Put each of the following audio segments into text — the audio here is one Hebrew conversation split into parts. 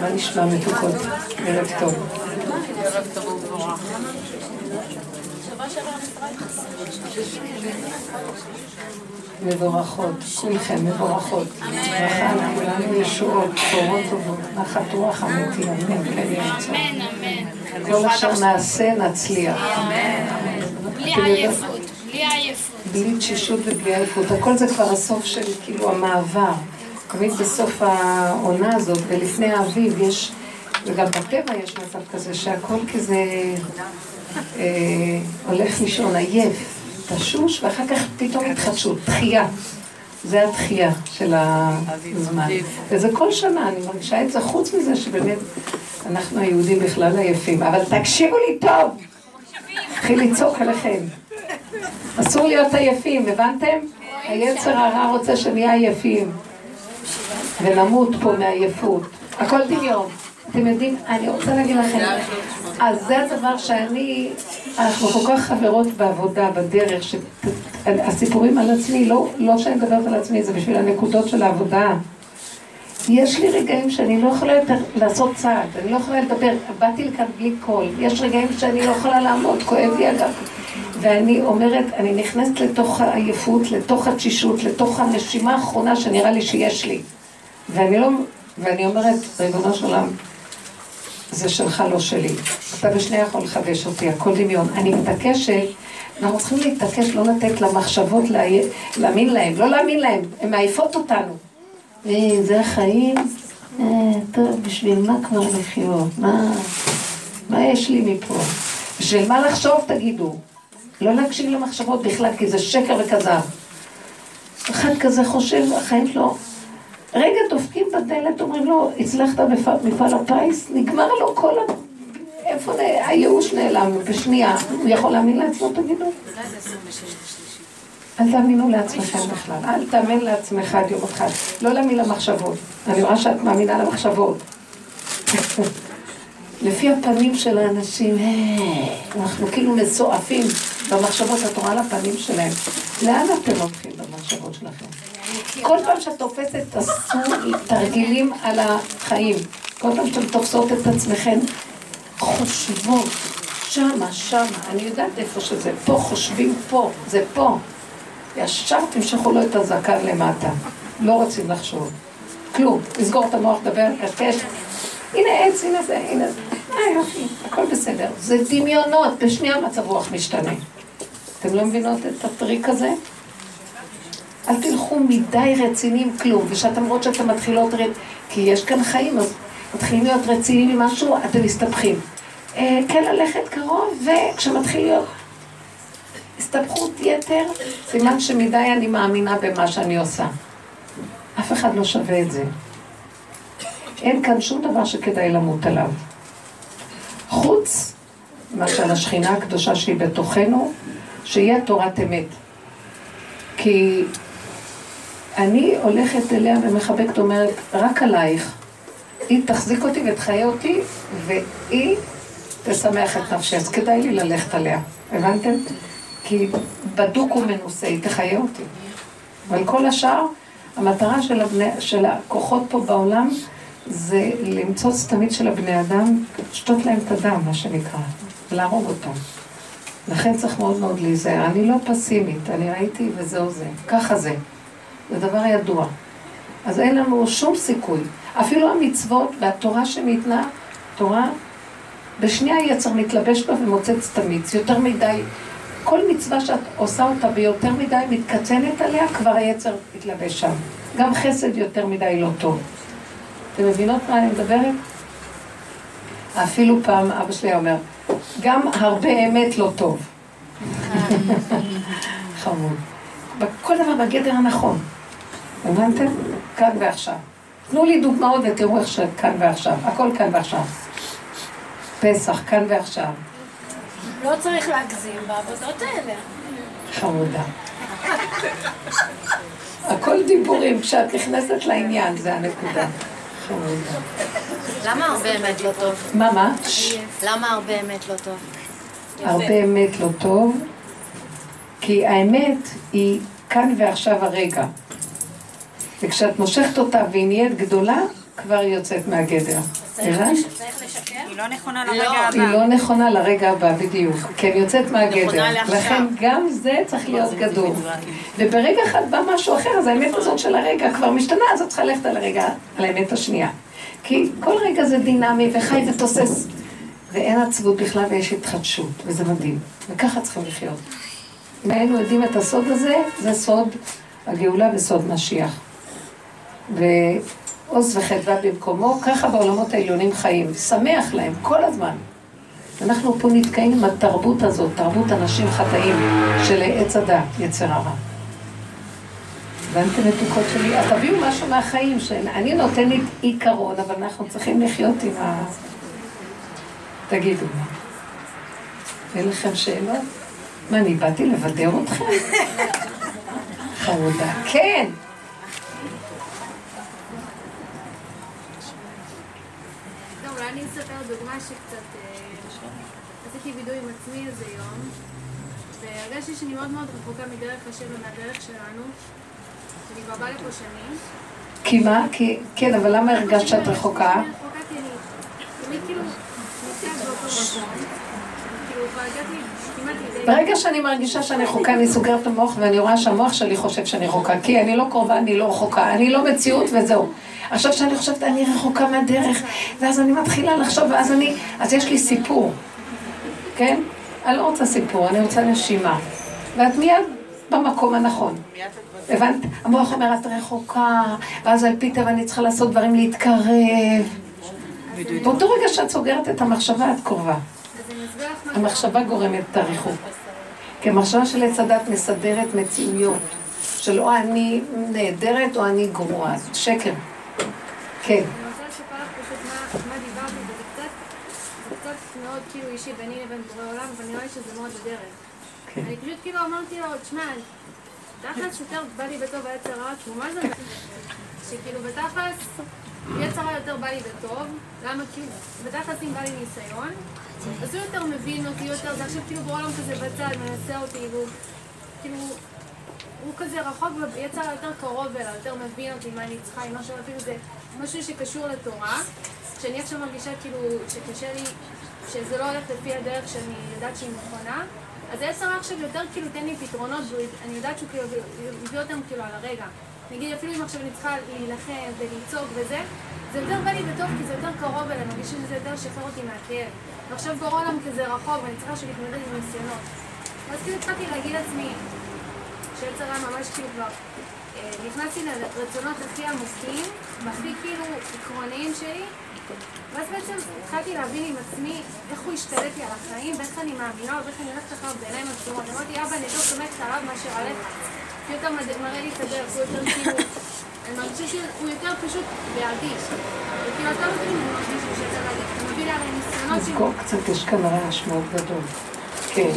מה נשמע מתוקות? ערב טוב. מבורכות, כולכם מבורכות. ברכה לכולנו ישועות, בשורות טובות, נחת רוח אמיתי, אמן, כן יהיה כל אשר נעשה נצליח. בלי עייפות, בלי עייפות. בלי תשישות ובלי עייפות. הכל זה כבר הסוף של כאילו המעבר. תמיד בסוף העונה הזאת, ולפני האביב יש, וגם בטבע יש מצב כזה, שהכל כזה אה, הולך לישון עייף, תשוש, ואחר כך פתאום התחדשות, תחייה. זה התחייה של הזמן. וזה כל שנה, אני מרגישה את זה, חוץ מזה שבאמת אנחנו היהודים בכלל עייפים. אבל תקשיבו לי טוב! התחיל לצעוק עליכם. אסור להיות עייפים, הבנתם? היצר הרע רוצה שנהיה עייפים. ונמות פה מעייפות. הכל דמיון. אתם יודעים, אני רוצה להגיד לכם, אז זה הדבר שאני, אנחנו כל כך חברות בעבודה, בדרך, שהסיפורים על עצמי, לא, לא שאני מדברת על עצמי, זה בשביל הנקודות של העבודה. יש לי רגעים שאני לא יכולה יותר לעשות צעד, אני לא יכולה לדבר, באתי לכאן בלי קול, יש רגעים שאני לא יכולה לעמוד, כואב לי אגב. ואני אומרת, אני נכנסת לתוך העייפות, לתוך התשישות, לתוך הנשימה האחרונה שנראה לי שיש לי. ואני לא, ואני אומרת, ריבונו של עולם, זה שלך, לא שלי. אתה בשנייה יכול לחדש אותי, הכל דמיון. אני מתעקשת, אנחנו צריכים להתעקש, לא לתת למחשבות להאמין להם, לא להאמין להם, הן מעייפות אותנו. אה, זה החיים? אה, טוב, בשביל מה כבר לחיות? מה, מה יש לי מפה? בשביל מה לחשוב, תגידו? לא להקשיב למחשבות בכלל, כי זה שקר וכזב. אחד כזה חושב, החיים שלו... רגע דופקים בדלת, אומרים לו, הצלחת במפעל הפיס? נגמר לו כל ה... איפה הייאוש נעלם? בשנייה. הוא יכול להאמין לעצמו, תגידו? אל תאמינו לעצמכם בכלל, אל תאמין לעצמך עד יום אחד. לא להאמין למחשבות. אני רואה שאת מאמינה למחשבות. לפי הפנים של האנשים, אה, אנחנו כאילו מסועפים במחשבות, את רואה לפנים שלהם. לאן אתם הולכים במחשבות שלכם? כל פעם שאת תופסת, תעשו תרגילים על החיים. כל פעם שאתם תופסות את עצמכם, חושבות, שמה, שמה, אני יודעת איפה שזה, פה חושבים פה, זה פה. ישר תמשכו לו את הזקן למטה. לא רוצים לחשוב. כלום. לסגור את המוח, לדבר, קשקש. הנה עץ, הנה זה, הנה זה. אה, הכל בסדר. זה דמיונות, בשנייה מצב רוח משתנה. אתם לא מבינות את הטריק הזה? אל תלכו מדי רציניים כלום, ושאתם רואות שאתם מתחילות, ר... כי יש כאן חיים, אז מתחילים להיות רציניים ממשהו, אתם מסתבכים. אה, כן ללכת קרוב, וכשמתחיל להיות הסתבכות יתר, סימן שמדי אני מאמינה במה שאני עושה. אף אחד לא שווה את זה. אין כאן שום דבר שכדאי למות עליו. חוץ שעל השכינה הקדושה שהיא בתוכנו, שיהיה תורת אמת. כי אני הולכת אליה ומחבקת, אומרת, רק עלייך. היא תחזיק אותי ותחיה אותי, והיא תשמח את נפשי. אז כדאי לי ללכת עליה. הבנתם? כי בדוק ומנוסה, היא תחיה אותי. אבל כל השאר, המטרה של, הבני, של הכוחות פה בעולם זה למצוץ תמיד של הבני אדם, לשתות להם את הדם, מה שנקרא, להרוג אותם. לכן צריך מאוד מאוד להיזהר. אני לא פסימית, אני ראיתי וזהו זה. ככה זה. זה דבר ידוע. אז אין לנו שום סיכוי. אפילו המצוות והתורה שניתנה, תורה, בשנייה יצר מתלבש בה ומוצץ את המיץ. יותר מדי, כל מצווה שאת עושה אותה ביותר מדי מתקצנת עליה, כבר היצר מתלבש שם. גם חסד יותר מדי לא טוב. אתם מבינות מה אני מדברת? אפילו פעם אבא שלי אומר, גם הרבה אמת לא טוב. חמוד. כל דבר בגדר הנכון. הבנתם? כאן ועכשיו. תנו לי דוגמאות ותראו איך שכאן ועכשיו. הכל כאן ועכשיו. פסח, כאן ועכשיו. לא צריך להגזים בעבודות האלה. חמודה. הכל דיבורים, כשאת נכנסת לעניין, זה הנקודה. למה הרבה אמת לא טוב? מה, מה? למה הרבה אמת לא טוב? הרבה אמת לא טוב, כי האמת היא כאן ועכשיו הרגע. וכשאת מושכת אותה והיא נהיית גדולה, כבר יוצאת מהגדר. צריך לשקר? היא לא נכונה לא. לרגע היא הבא. לא נכונה לרגע הבא, בדיוק. כן, יוצאת מהגדר. לכן גם זה צריך להיות גדול. וברגע אחד בא משהו אחר, אז האמת הזאת של הרגע כבר משתנה, אז את צריכה ללכת על הרגע, על האמת השנייה. כי כל רגע זה דינמי וחי ותוסס. ואין עצבות בכלל ויש התחדשות, וזה מדהים. וככה צריכים לחיות. אם היינו יודעים את הסוד הזה, זה סוד הגאולה וסוד משיח. ועוז וחדווה במקומו, ככה בעולמות העליונים חיים. שמח להם כל הזמן. אנחנו פה נתקעים עם התרבות הזאת, תרבות אנשים חטאים של עץ הדת, יצר הרע. הבנתם מתוקות שלי? אז תביאו משהו מהחיים, שאני נותנת עיקרון, אבל אנחנו צריכים לחיות עם ה... תגידו. אין לכם שאלות? מה, אני באתי לבדר אתכם? חרודה. כן! אולי אני אספר דוגמה שקצת... אה, עשיתי וידוי עם עצמי איזה יום, והרגשתי שאני מאוד מאוד רחוקה מדרך השם ומהדרך שלנו. אני כבר באה לפה שנים. כי מה? כי... כן, אבל למה הרגשת שאת רחוקה? אני רחוקה כי אני תמיד כאילו נמצאת באותו מקום. כאילו. ברגע שאני מרגישה שאני רחוקה, אני סוגרת את המוח ואני רואה שהמוח שלי חושב שאני רחוקה. כי אני לא קרובה, אני לא רחוקה, אני לא מציאות וזהו. עכשיו שאני חושבת, אני רחוקה מהדרך, ואז אני מתחילה לחשוב, ואז אני... אז יש לי סיפור, כן? אני לא רוצה סיפור, אני רוצה נשימה. ואת מיד במקום הנכון. הבנת? המוח אומר, את רחוקה, ואז על פי טבע אני צריכה לעשות דברים להתקרב. באותו רגע שאת סוגרת את המחשבה, את קרובה. המחשבה גורמת את הריחוק. כי המחשבה של עץ הדת מסדרת מציאויות, של או אני נהדרת או אני גרועה. שקר. כן. אני רוצה לספר לך פשוט מה, דיברתי, וזה קצת, זה קצת מאוד כאילו אישי ביני לבין בורא עולם, אבל נראה לי שזה מאוד בדרך. כן. אני פשוט כאילו אמרתי לו, תשמע, תכלס יותר בא לי בטוב היצר רע, כי הוא מה זה... שכאילו בתכלס, יצר רע יותר בא לי בטוב, למה כאילו, בתכלס אם בא לי ניסיון, אז הוא יותר מבין אותי יותר, זה עכשיו כאילו בורא עולם כזה בצד, מנסה אותי, והוא כאילו... הוא כזה רחוק ויצר יותר קרוב אליו, יותר מבין אותי מה אני צריכה, עם משהו אפילו זה משהו שקשור לתורה, שאני עכשיו מרגישה כאילו שקשה לי, שזה לא הולך לפי הדרך שאני יודעת שהיא נכונה, אז היצר עכשיו יותר כאילו תן לי פתרונות, ואני יודעת שהוא כאילו הביא אותם כאילו על הרגע. נגיד אפילו אם עכשיו אני צריכה להילחם ולצעוק וזה, זה יותר בא לי בטוב כי זה יותר קרוב אליי, מרגיש שזה יותר שחרר אותי מהכאב. ועכשיו גורם עולם כזה רחוק ואני צריכה שנתמודד עם ניסיונות. ואז כאילו התחלתי להגיד לעצמי, שיצר רע ממש כאילו כבר אה, נכנסתי לרצונות הכי עמוקים והכי כאילו עקרוניים שלי ואז בעצם התחלתי להבין עם עצמי איך הוא השתלט לי על החיים ואיך אני מאמינה ואיך אני הולכת אחריו בעיניים עצומות. אמרתי, אבא, אני יותר סומכת עליו מאשר עליך. כי יותר מראה לי את הדרך, הוא יותר כאילו... אני מרגישה שהוא יותר פשוט בעדי. וכאילו, אתה מבין, אני מרגישה שאתה אתה מביא לי הרי ניסיונות. פה קצת יש כאן רעש מאוד גדול. כן.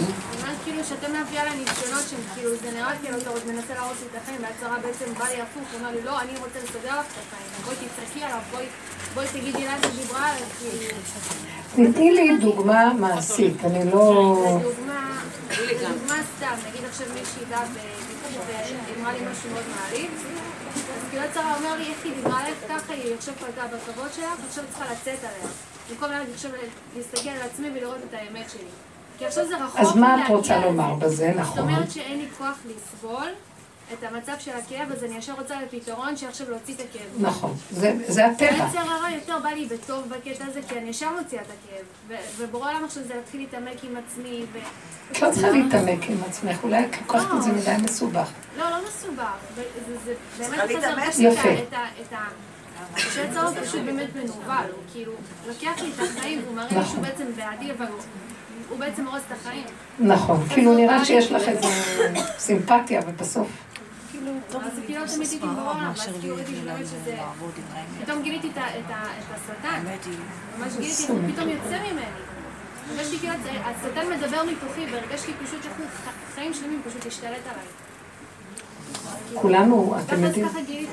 אני אומרת כאילו שאתה מביא עליי ניסיונות שהם כאילו, זה נראה כאילו אתה עוד מנסה להרוס לי את החיים, והצהרה בעצם בא לי הפוך, הוא אומר לי, לא, אני רוצה לסדר לך את החיים, בואי תצעקי עליו, בואי, בואי תגידי לה שדיברה עליו, כאילו, תתני לי דוגמה מעשית, אני לא... לדוגמה סתם, נגיד עכשיו מישהי באה ואמרה לי משהו מאוד מעליב, אז כאילו הצהרה אומר לי, איך היא דיברה עליך ככה, היא עכשיו פגעה בכבוד שלך, עכשיו צריכה לצאת עליה. במקום להסתכל על עצמי ולראות את האמת שלי. כי עכשיו זה רחוק אז מה את רוצה. לומר בזה, זאת נכון? אומרת שאין לי כוח לסבול את המצב של הכאב, אז אני ישר רוצה לפתרון שעכשיו להוציא את הכאב. נכון, זה- זה הטבע. היצר הרע יותר בא לי בטוב בקטע הזה, כי אני ישר מוציאה את הכאב. ו- ובורא עולם עכשיו זה להתחיל להתעמק עם עצמי, ו... את לא צריכה להתעמק עם עצמך, אולי את לוקחת את זה מדי מסובך. לא, לא מסובך. זה- זה באמת חזר את ה- יפה. את ה... את ה... שהיצר הוא פשוט באמת מנוול, הוא כאילו לוקח לי את החיים, והוא מראה לי נכון. שהוא בעצם בעדי, אבל הוא- בעצם הורס את החיים. נכון, כאילו נראה שיש לך איזה סימפתיה, ובסוף... כאילו לא תמיד הייתי עולם, ואז כאילו ראיתי שבאמת שזה... פתאום גיליתי את השטן. ממש גיליתי הוא פתאום יוצא ממני. הרגשתי כאילו, השטן מדבר מתוכי, והרגשתי פשוט חיים שלמים פשוט השתלט עליי. כולנו, אתם יודעים...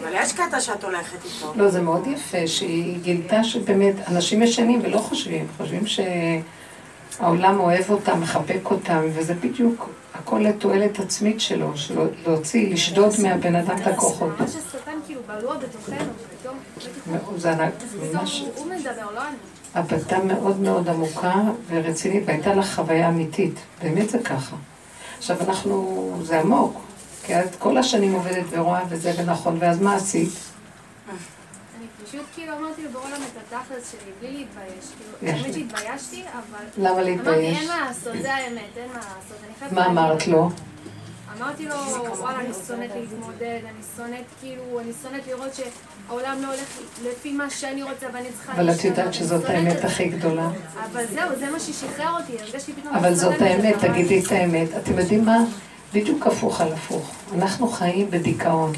אבל יש קטע שאת הולכת איתו. לא, זה מאוד יפה שהיא גילתה שבאמת אנשים ישנים ולא חושבים, חושבים שהעולם אוהב אותם, מחבק אותם, וזה בדיוק הכל לתועלת עצמית שלו, שלא להוציא, לשדוד מהבן אדם את הכוחות. ממש השטן כאילו בלוע בתוכנו, פתאום, זה ענק, ממש... הוא- מדבר, לא אני. הייתה מאוד מאוד עמוקה ורצינית, והייתה לך חוויה אמיתית. באמת זה ככה. עכשיו אנחנו, זה עמוק, כי את כל השנים עובדת ורואה וזה ונכון, ואז מה עשית? פשוט כאילו אמרתי עולם את התכלס שלי, בלי להתבייש. כאילו, האמת. שהתביישתי, אבל... למה אמרתי, להתבייש? אין מה לעשות, זה האמת, אין מה לעשות. מה אמרת לו? אמרתי לו, וואלה, אני שונאת להתמודד, אני שונאת כאילו, אני שונאת לראות שהעולם לא הולך לפי מה שאני רוצה ואני צריכה... אבל את יודעת שזאת האמת. הכי גדולה. אבל זהו, זה מה ששחרר אותי, הרגשתי פתאום... אבל זאת האמת, תגידי את האמת. אתם יודעים מה? בדיוק הפוך על הפוך. אנחנו חיים בדיכאון.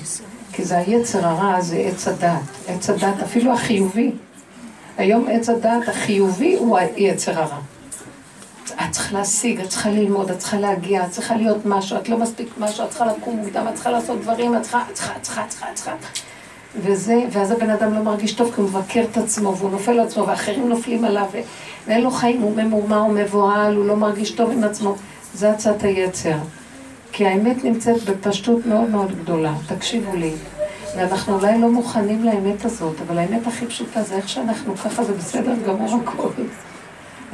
כי זה היצר הרע, זה עץ הדת. עץ הדת, אפילו החיובי. היום עץ הדת החיובי הוא היצר הרע. את צריכה להשיג, את צריכה ללמוד, את צריכה להגיע, את צריכה להיות משהו, את לא מספיק משהו, את צריכה לקום מוקדם, את צריכה לעשות דברים, את צריכה, את צריכה, את צריכה, את צריכה. וזה, ואז הבן אדם לא מרגיש טוב כי הוא מבקר את עצמו והוא נופל על עצמו ואחרים נופלים עליו ואין לו חיים, הוא ממורמר, הוא מבוהל, הוא לא מרגיש טוב עם עצמו. זה הצעת היצר. כי האמת נמצאת בפשטות מאוד מאוד גדולה, תקשיבו לי. ואנחנו אולי לא מוכנים לאמת הזאת, אבל האמת הכי פשוטה זה איך שאנחנו ככה, זה בסדר גמור הכל.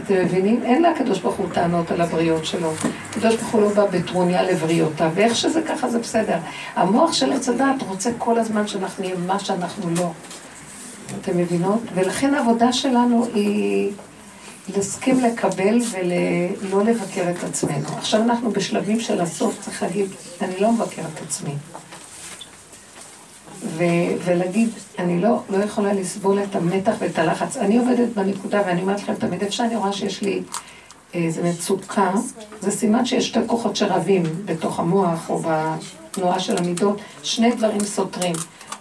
אתם מבינים? אין לקדוש ברוך הוא טענות על הבריות שלו. הקדוש ברוך הוא לא בא בטרוניה לבריאותיו, ואיך שזה ככה זה בסדר. המוח של עץ הדעת רוצה כל הזמן שאנחנו נהיה מה שאנחנו לא. אתם מבינות? ולכן העבודה שלנו היא להסכים לקבל ולא לבקר את עצמנו. עכשיו אנחנו בשלבים של הסוף, צריך להגיד, אני לא מבקר את עצמי. ו- ולהגיד, אני לא, לא יכולה לסבול את המתח ואת הלחץ. אני עובדת בנקודה, ואני אומרת לכם תמיד, איפה שאני רואה שיש לי איזו מצוקה, זה סימן שיש שתי כוחות שרבים בתוך המוח או בתנועה של המידות, שני דברים סותרים.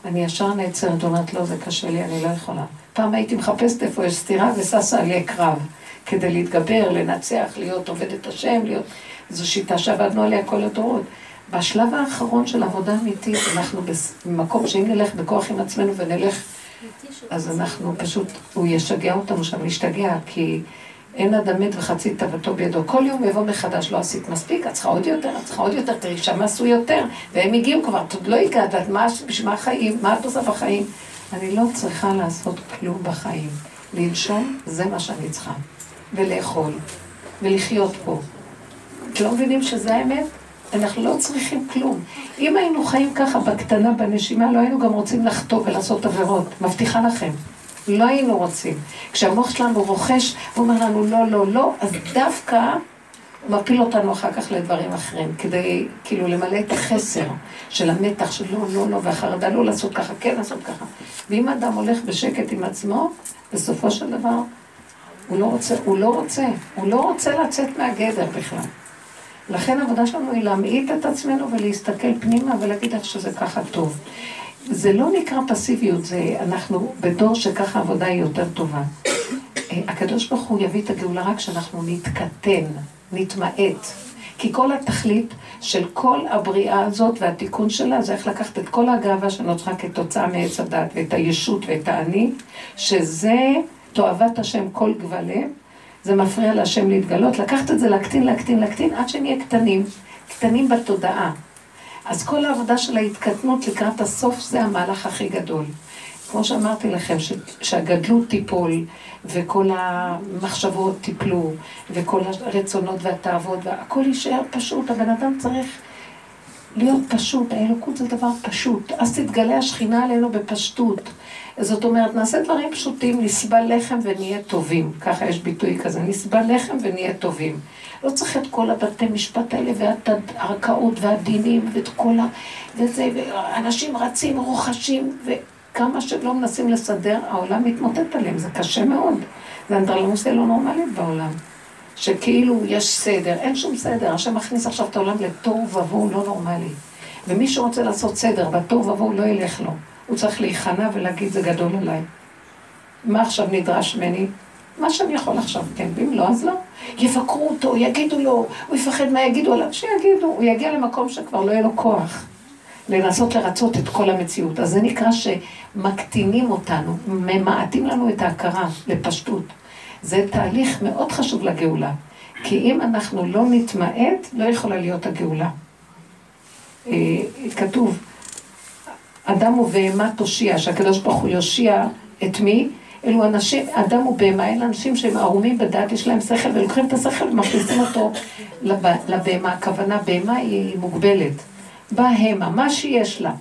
אני ישר נעצרת, אומרת, לא, זה קשה לי, אני לא יכולה. פעם הייתי מחפשת איפה יש סתירה וששה עלי קרב, כדי להתגבר, לנצח, להיות עובדת השם, להיות... זו שיטה שעבדנו עליה כל הדורות. בשלב האחרון של עבודה אמיתית, אנחנו במקום שאם נלך בכוח עם עצמנו ונלך, אז אנחנו פשוט, הוא ישגע אותנו שם להשתגע, כי אין אדם מת וחצי תאוותו בידו. כל יום יבוא מחדש, לא עשית מספיק, את צריכה עוד יותר, את צריכה עוד יותר, תראי שם עשו יותר, והם הגיעו כבר, את עוד לא הגעת, מה, בשביל מה החיים, מה את עושה בחיים? אני לא צריכה לעשות כלום בחיים. לנשום, זה מה שאני צריכה. ולאכול, ולחיות פה. אתם לא מבינים שזה האמת? אנחנו לא צריכים כלום. אם היינו חיים ככה בקטנה, בנשימה, לא היינו גם רוצים לחטוא ולעשות עבירות. מבטיחה לכם. לא היינו רוצים. כשהמוח שלנו רוכש, הוא אומר לנו לא, לא, לא, אז דווקא מפיל אותנו אחר כך לדברים אחרים, כדי כאילו למלא את החסר של המתח של לא, לא, לא, והחרדה לא לעשות ככה, כן לעשות ככה. ואם אדם הולך בשקט עם עצמו, בסופו של דבר, הוא לא רוצה, הוא לא רוצה, הוא לא רוצה לצאת מהגדר בכלל. לכן העבודה שלנו היא להמעיט את עצמנו ולהסתכל פנימה ולהגיד איך שזה ככה טוב. זה לא נקרא פסיביות, זה אנחנו בדור שככה העבודה היא יותר טובה. אה, הקדוש ברוך הוא יביא את הגאולה רק כשאנחנו נתקטן, נתמעט. כי כל התכלית של כל הבריאה הזאת והתיקון שלה זה איך לקחת את כל הגאווה שנוצרה כתוצאה מעץ הדת ואת הישות ואת האני, שזה תועבת השם כל גבלם, זה מפריע להשם להתגלות, לקחת את זה להקטין, להקטין, להקטין, עד שנהיה קטנים, קטנים בתודעה. אז כל העבודה של ההתקטנות לקראת הסוף זה המהלך הכי גדול. כמו שאמרתי לכם, ש, שהגדלות תיפול, וכל המחשבות תיפלו, וכל הרצונות והתאוות, והכל יישאר פשוט. הבן אדם צריך להיות פשוט, האלוקות זה דבר פשוט. אז תתגלה השכינה עלינו בפשטות. זאת אומרת, נעשה דברים פשוטים, נסבל לחם ונהיה טובים. ככה יש ביטוי כזה, נסבל לחם ונהיה טובים. לא צריך את כל הבתי משפט האלה, ואת הערכאות והדינים, ואת כל ה... וזה, ואנשים רצים, רוחשים, וכמה שלא מנסים לסדר, העולם מתמוטט עליהם, זה קשה מאוד. זה אנדרלמוסיה לא נורמלית בעולם. שכאילו יש סדר, אין שום סדר, השם מכניס עכשיו את העולם לתוהו ובוהו לא נורמלי. ומי שרוצה לעשות סדר בתוהו ובוהו לא ילך לו. הוא צריך להיכנע ולהגיד זה גדול עליי. מה עכשיו נדרש ממני? מה שאני יכול עכשיו, כן, ואם לא, אז לא. יבקרו אותו, יגידו לו, הוא יפחד מה יגידו עליו, שיגידו, הוא יגיע למקום שכבר לא יהיה לו כוח. לנסות לרצות את כל המציאות. אז זה נקרא שמקטינים אותנו, ממעטים לנו את ההכרה לפשטות. זה תהליך מאוד חשוב לגאולה. כי אם אנחנו לא נתמעט, לא יכולה להיות הגאולה. אה, כתוב, אדם ובהמה תושיע, שהקדוש ברוך הוא יושיע את מי? אלו אנשים, אדם ובהמה, אלה אנשים שהם ערומים בדעת, יש להם שכל, ולוקחים את השכל ומכניסים אותו לב, לבהמה. הכוונה, בהמה היא מוגבלת. בהמה, מה שיש לה.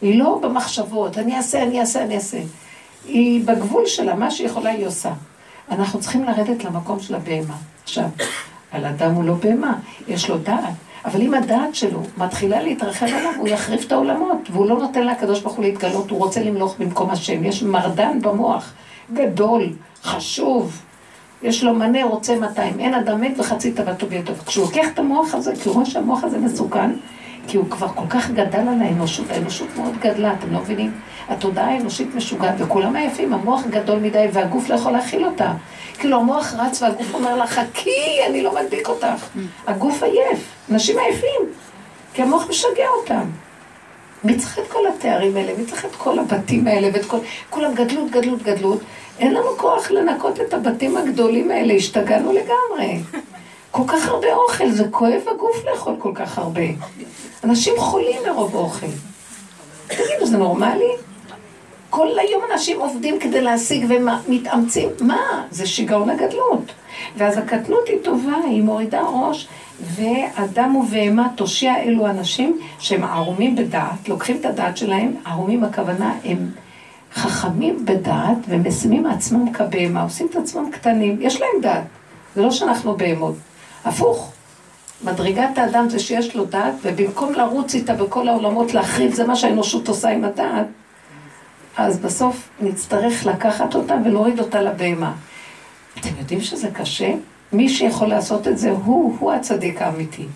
היא לא במחשבות, אני אעשה, אני אעשה, אני אעשה. היא בגבול שלה, מה שהיא יכולה היא עושה. אנחנו צריכים לרדת למקום של הבהמה. עכשיו, על אדם הוא לא בהמה, יש לו דעת. אבל אם הדעת שלו מתחילה להתרחב עליו, הוא יחריף את העולמות, והוא לא נותן לקדוש ברוך הוא להתגלות, הוא רוצה למלוך במקום השם. יש מרדן במוח, גדול, חשוב. יש לו מנה, רוצה 200. אין אדם מת וחצי תוותו בידו. כשהוא לוקח את המוח הזה, כי הוא רואה שהמוח הזה מסוכן, כי הוא כבר כל כך גדל על האנושות, האנושות מאוד גדלה, אתם לא מבינים? התודעה האנושית משוגעת, וכולם עייפים, המוח גדול מדי והגוף לא יכול להכיל אותה. כאילו המוח רץ והגוף אומר לה, חכי, אני לא מדביק אותך. הגוף עייף, אנשים עייפים, כי המוח משגע אותם. מי צריך את כל התארים האלה? מי צריך את כל הבתים האלה ואת כל... כולם גדלות, גדלות, גדלות. אין לנו כוח לנקות את הבתים הגדולים האלה, השתגענו לגמרי. כל כך הרבה אוכל, זה כואב הגוף לאכול כל כך הרבה. אנשים חולים מרוב אוכל. תגידו, זה נורמלי? כל היום אנשים עובדים כדי להשיג ומתאמצים. מה? זה שיגעון הגדלות. ואז הקטנות היא טובה, היא מורידה ראש, ואדם ובהמה תושיע אלו אנשים שהם ערומים בדעת, לוקחים את הדעת שלהם, ערומים הכוונה הם חכמים בדעת ומשימים עצמם כבהמה, עושים את עצמם קטנים, יש להם דעת, זה לא שאנחנו בהמות, הפוך. מדרגת האדם זה שיש לו דעת, ובמקום לרוץ איתה בכל העולמות להחריב, זה מה שהאנושות עושה עם הדעת, אז בסוף נצטרך לקחת אותה ולהוריד אותה לבהמה. אתם יודעים שזה קשה? מי שיכול לעשות את זה הוא, הוא הצדיק האמיתי.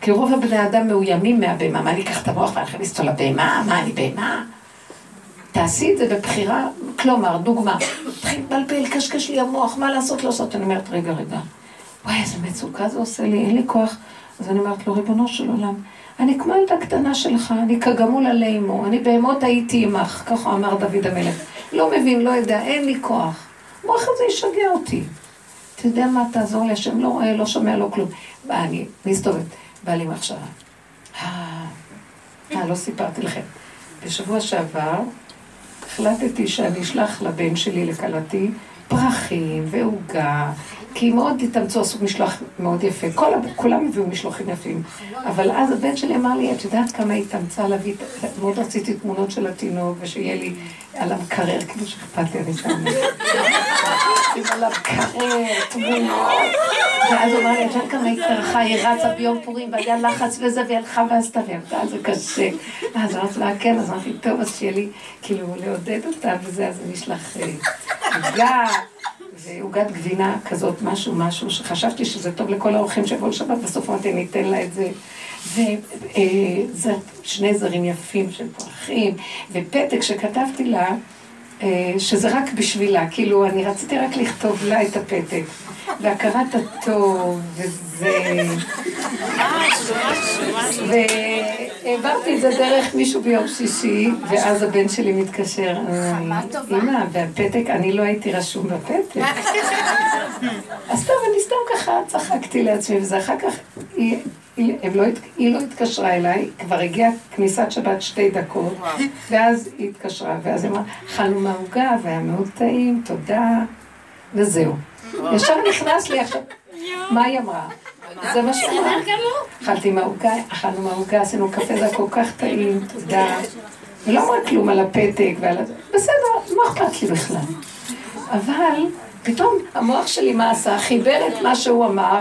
כי רוב הבני אדם מאוימים מהבהמה. מה, אני אקח את המוח ואני אכניס אותו לבהמה? מה, אני בהמה? תעשי את זה בבחירה, כלומר, דוגמה, תתחיל לבלבל, קשקש לי המוח, מה לעשות, לא לעשות. אני אומרת, רגע, רגע, וואי, איזה מצוקה זה עושה לי, אין לי כוח. אז אני אומרת לו, ריבונו של עולם, אני כמו ילדה קטנה שלך, אני כגמול עלי אמו, אני בהמות הייתי עמך, ככה אמר דוד המלך. לא מבין, לא יודע, אין לי כוח. המוח הזה ישגע אותי. אתה יודע מה, תעזור לי, השם לא רואה, לא שומע, לא כלום. בא, אני מסתובבת, בא לי מחשבה. אה, אה, לא סיפרתי לכם. בשבוע שעבר החלטתי שאני אשלח לבן שלי, לכלתי, פרחים ועוגה, כי מאוד התאמצו, עשו משלוח מאוד יפה. כל, כולם הביאו משלוחים יפים. אבל אז הבן שלי אמר לי, את יודעת כמה היא התאמצה להביא, מאוד רציתי תמונות של התינוק, ושיהיה לי על המקרר, כאילו שאכפת לי, אני שם על המקרר, תמונות. ואז הוא אמר לי, את יודעת כמה היא טרחה, היא רצה ביום פורים, והיה לחץ וזה, והיא הלכה ועשתה, ועבדה, זה קשה. אז אמרתי לה, כן, אז אמרתי, טוב, אז שיהיה לי, כאילו, לעודד אותה וזה, אז אני אשלח עוגה. ועוגת גבינה כזאת, משהו, משהו, שחשבתי שזה טוב לכל האורחים שיבואו לשבת, בסוף אמרתי, אני אתן לה את זה. ושני זרים יפים של פרחים, ופתק שכתבתי לה, אה, שזה רק בשבילה, כאילו, אני רציתי רק לכתוב לה את הפתק. והכרת הטוב, וזה... והעברתי את זה דרך מישהו ביום שישי, ואז הבן שלי מתקשר. אמא, והפתק, אני לא הייתי רשום בפתק. אז טוב, אני סתם ככה צחקתי לעצמי, וזה אחר כך, היא, לא, היא לא התקשרה אליי, כבר הגיעה כניסת שבת שתי דקות, ואז היא התקשרה, ואז היא אמרה, אכלנו מהעוגה, והיה מאוד טעים, תודה, וזהו. ישר נכנס לי עכשיו, מה היא אמרה? זה מה שהיא אמרה. אכלתי מהעוגה, אכלנו מהעוגה, עשינו קפה, זה כל כך טעים, תודה. ולא אמרה כלום על הפתק ועל ה... בסדר, מה אכפת לי בכלל? אבל פתאום המוח שלי מה עשה? חיבר את מה שהוא אמר,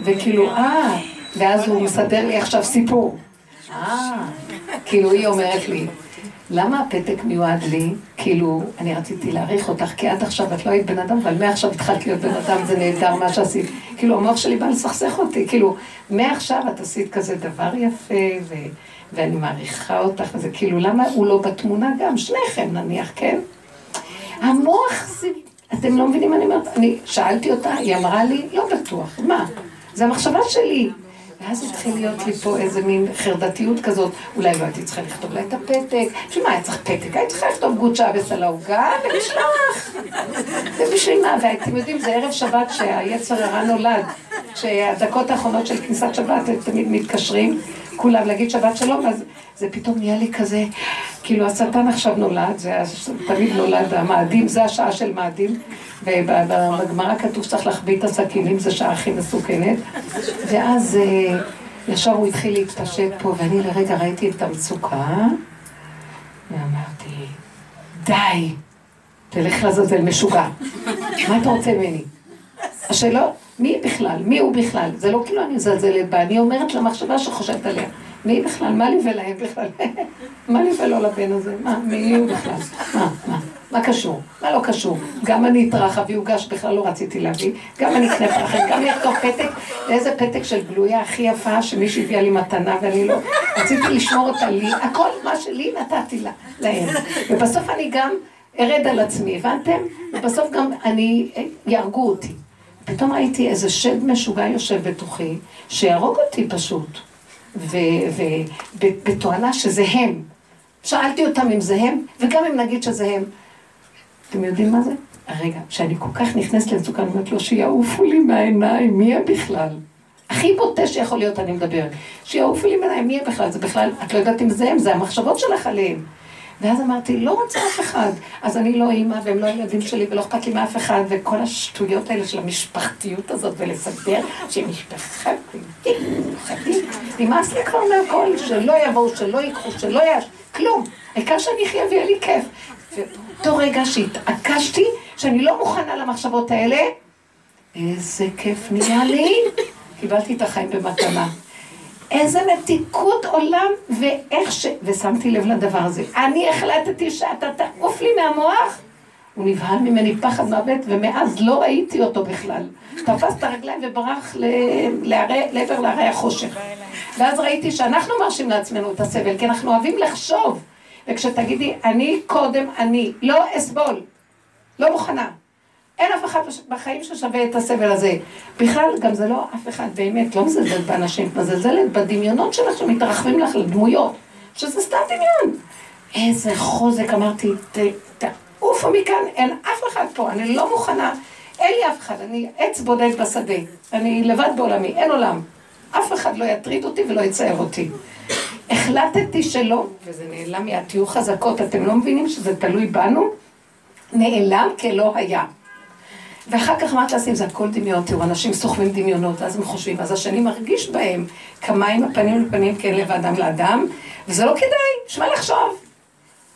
וכאילו, אה, ואז הוא מסדר לי עכשיו סיפור. אה, כאילו היא אומרת לי, למה הפתק מיועד לי? כאילו, אני רציתי להעריך אותך, כי עד עכשיו את לא היית בן אדם, אבל מעכשיו התחלת להיות בן אדם, זה נהדר מה שעשית. כאילו, המוח שלי בא לסכסך אותי, כאילו, מעכשיו את עשית כזה דבר יפה, ו... ואני מעריכה אותך, וזה כאילו, למה הוא לא בתמונה גם? שניכם נניח, כן? המוח זה... אתם לא מבינים מה אני אומרת? אני שאלתי אותה, היא אמרה לי, לא בטוח. מה? זה המחשבה שלי. ואז התחיל להיות לי פה איזה מין חרדתיות כזאת, אולי לא הייתי צריכה לכתוב לה את הפתק, בשביל מה היה צריך פתק? הייתי צריכה לכתוב גוצ'ה בסל העוגה ולשלוח. ובשביל מה? ואתם יודעים, זה ערב שבת שהיצר הרע נולד, שהדקות האחרונות של כניסת שבת, תמיד מתקשרים, כולם להגיד שבת שלום, אז זה פתאום נהיה לי כזה, כאילו השטן עכשיו נולד, זה תמיד נולד המאדים, זה השעה של מאדים, ובגמרא כתוב שצריך להחביא את הסכינים, זו שעה הכי מסוכנת, ואז אה, ישר הוא התחיל להתפשט פה, ואני לרגע ראיתי את המצוקה, ואמרתי, די, תלך לעזאזל משוגע, מה אתה רוצה ממני? השאלה, מי בכלל? מי הוא בכלל? זה לא כאילו אני מזלזלת בה, אני אומרת למחשבה שחושבת עליה. מי בכלל? מה לי ולהם בכלל? מה לי ולא לבן הזה? מה? מי הוא בכלל? מה? מה? מה קשור? מה לא קשור? גם אני אטרח אביא עוגש, בכלל לא רציתי להביא, גם אני אקנה פרחים, גם אני אכתוב פתק, איזה פתק של גלויה הכי יפה שמישהו הביאה לי מתנה ואני לא, רציתי לשמור אותה לי, הכל מה שלי נתתי לה, להם. ובסוף אני גם ארד על עצמי, הבנתם? ובסוף גם אני, יהרגו אותי. פתאום ראיתי איזה שד משוגע יושב בתוכי, שיהרוג אותי פשוט. ובתואנה שזה הם. שאלתי אותם אם זה הם, וגם אם נגיד שזה הם. אתם יודעים מה זה? הרגע, כשאני כל כך נכנסת למצוקה, אני אומרת לו, שיעופו לי מהעיניים, מי הם בכלל? הכי בוטה שיכול להיות, אני מדברת. שיעופו לי מהעיניים, מי הם בכלל? זה בכלל, את לא יודעת אם זה הם, זה המחשבות שלך עליהם. ואז אמרתי, לא רוצה אף אחד. אז אני לא אימא, והם לא הילדים שלי, ולא אכפת לי מאף אחד, וכל השטויות האלה של המשפחתיות הזאת, ולסדר שמשפחה, פחדים. נמאס לי כבר מהכל, שלא יבואו, שלא ייקחו, שלא יש, כלום. העיקר שאני אחיה ויהיה לי כיף. ובאותו רגע שהתעקשתי, שאני לא מוכנה למחשבות האלה, איזה כיף נהיה לי. קיבלתי את החיים במתנה. איזה מתיקות עולם, ואיך ש... ושמתי לב לדבר הזה. אני החלטתי שאתה תעוף לי מהמוח. הוא נבהל ממני פחד מוות, ומאז לא ראיתי אותו בכלל. תפס את הרגליים וברח. לעבר להרי החושך. ואז ראיתי שאנחנו מרשים לעצמנו את הסבל, כי אנחנו אוהבים לחשוב. וכשתגידי, אני קודם אני, לא אסבול, לא מוכנה. אין אף אחד בחיים ששווה את הסבל הזה. בכלל, גם זה לא אף אחד באמת, לא מזלזלת באנשים, את מזלזלת בדמיונות שלך שמתרחבים לך לדמויות, שזה סתם דמיון. איזה חוזק, אמרתי, תעופו מכאן, אין אף אחד פה, אני לא מוכנה, אין לי אף אחד, אני עץ בודד בשדה, אני לבד בעולמי, אין עולם. אף אחד לא יטריד אותי ולא יצייר אותי. החלטתי שלא, וזה נעלם מיד, תהיו חזקות, אתם לא מבינים שזה תלוי בנו? נעלם כלא היה. ואחר כך אמרת לעצמי, זה הכל דמיון, תראו, אנשים סוחבים דמיונות, אז הם חושבים, אז השני מרגיש בהם כמה עם הפנים לפנים כן לב האדם לאדם, וזה לא כדאי, שמע לחשוב.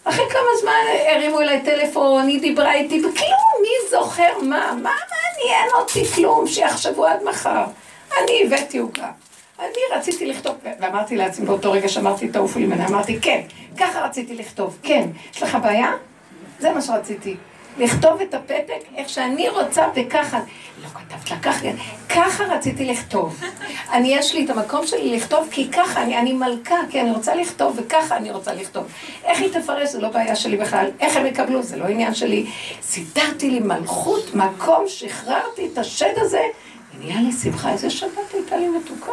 אחרי כמה זמן הרימו אליי טלפון, היא דיברה איתי, וכלום, מי זוכר מה? מה מעניין אותי כלום, שיחשבו עד מחר. אני הבאתי עוגה. אני רציתי לכתוב, ואמרתי לעצמי באותו רגע שאמרתי, תעופו לי ממנה, אמרתי, כן, ככה רציתי לכתוב, כן. יש לך בעיה? זה מה שרציתי. לכתוב את הפתק איך שאני רוצה וככה. לא כתבת לה ככה, ככה רציתי לכתוב. אני, יש לי את המקום שלי לכתוב כי ככה, אני, אני מלכה, כי אני רוצה לכתוב וככה אני רוצה לכתוב. איך היא תפרש, זה לא בעיה שלי בכלל. איך הם יקבלו, זה לא עניין שלי. סידרתי לי מלכות, מקום, שחררתי את השד הזה. ונהיה לי שמחה, איזה שבת הייתה לי מתוקה.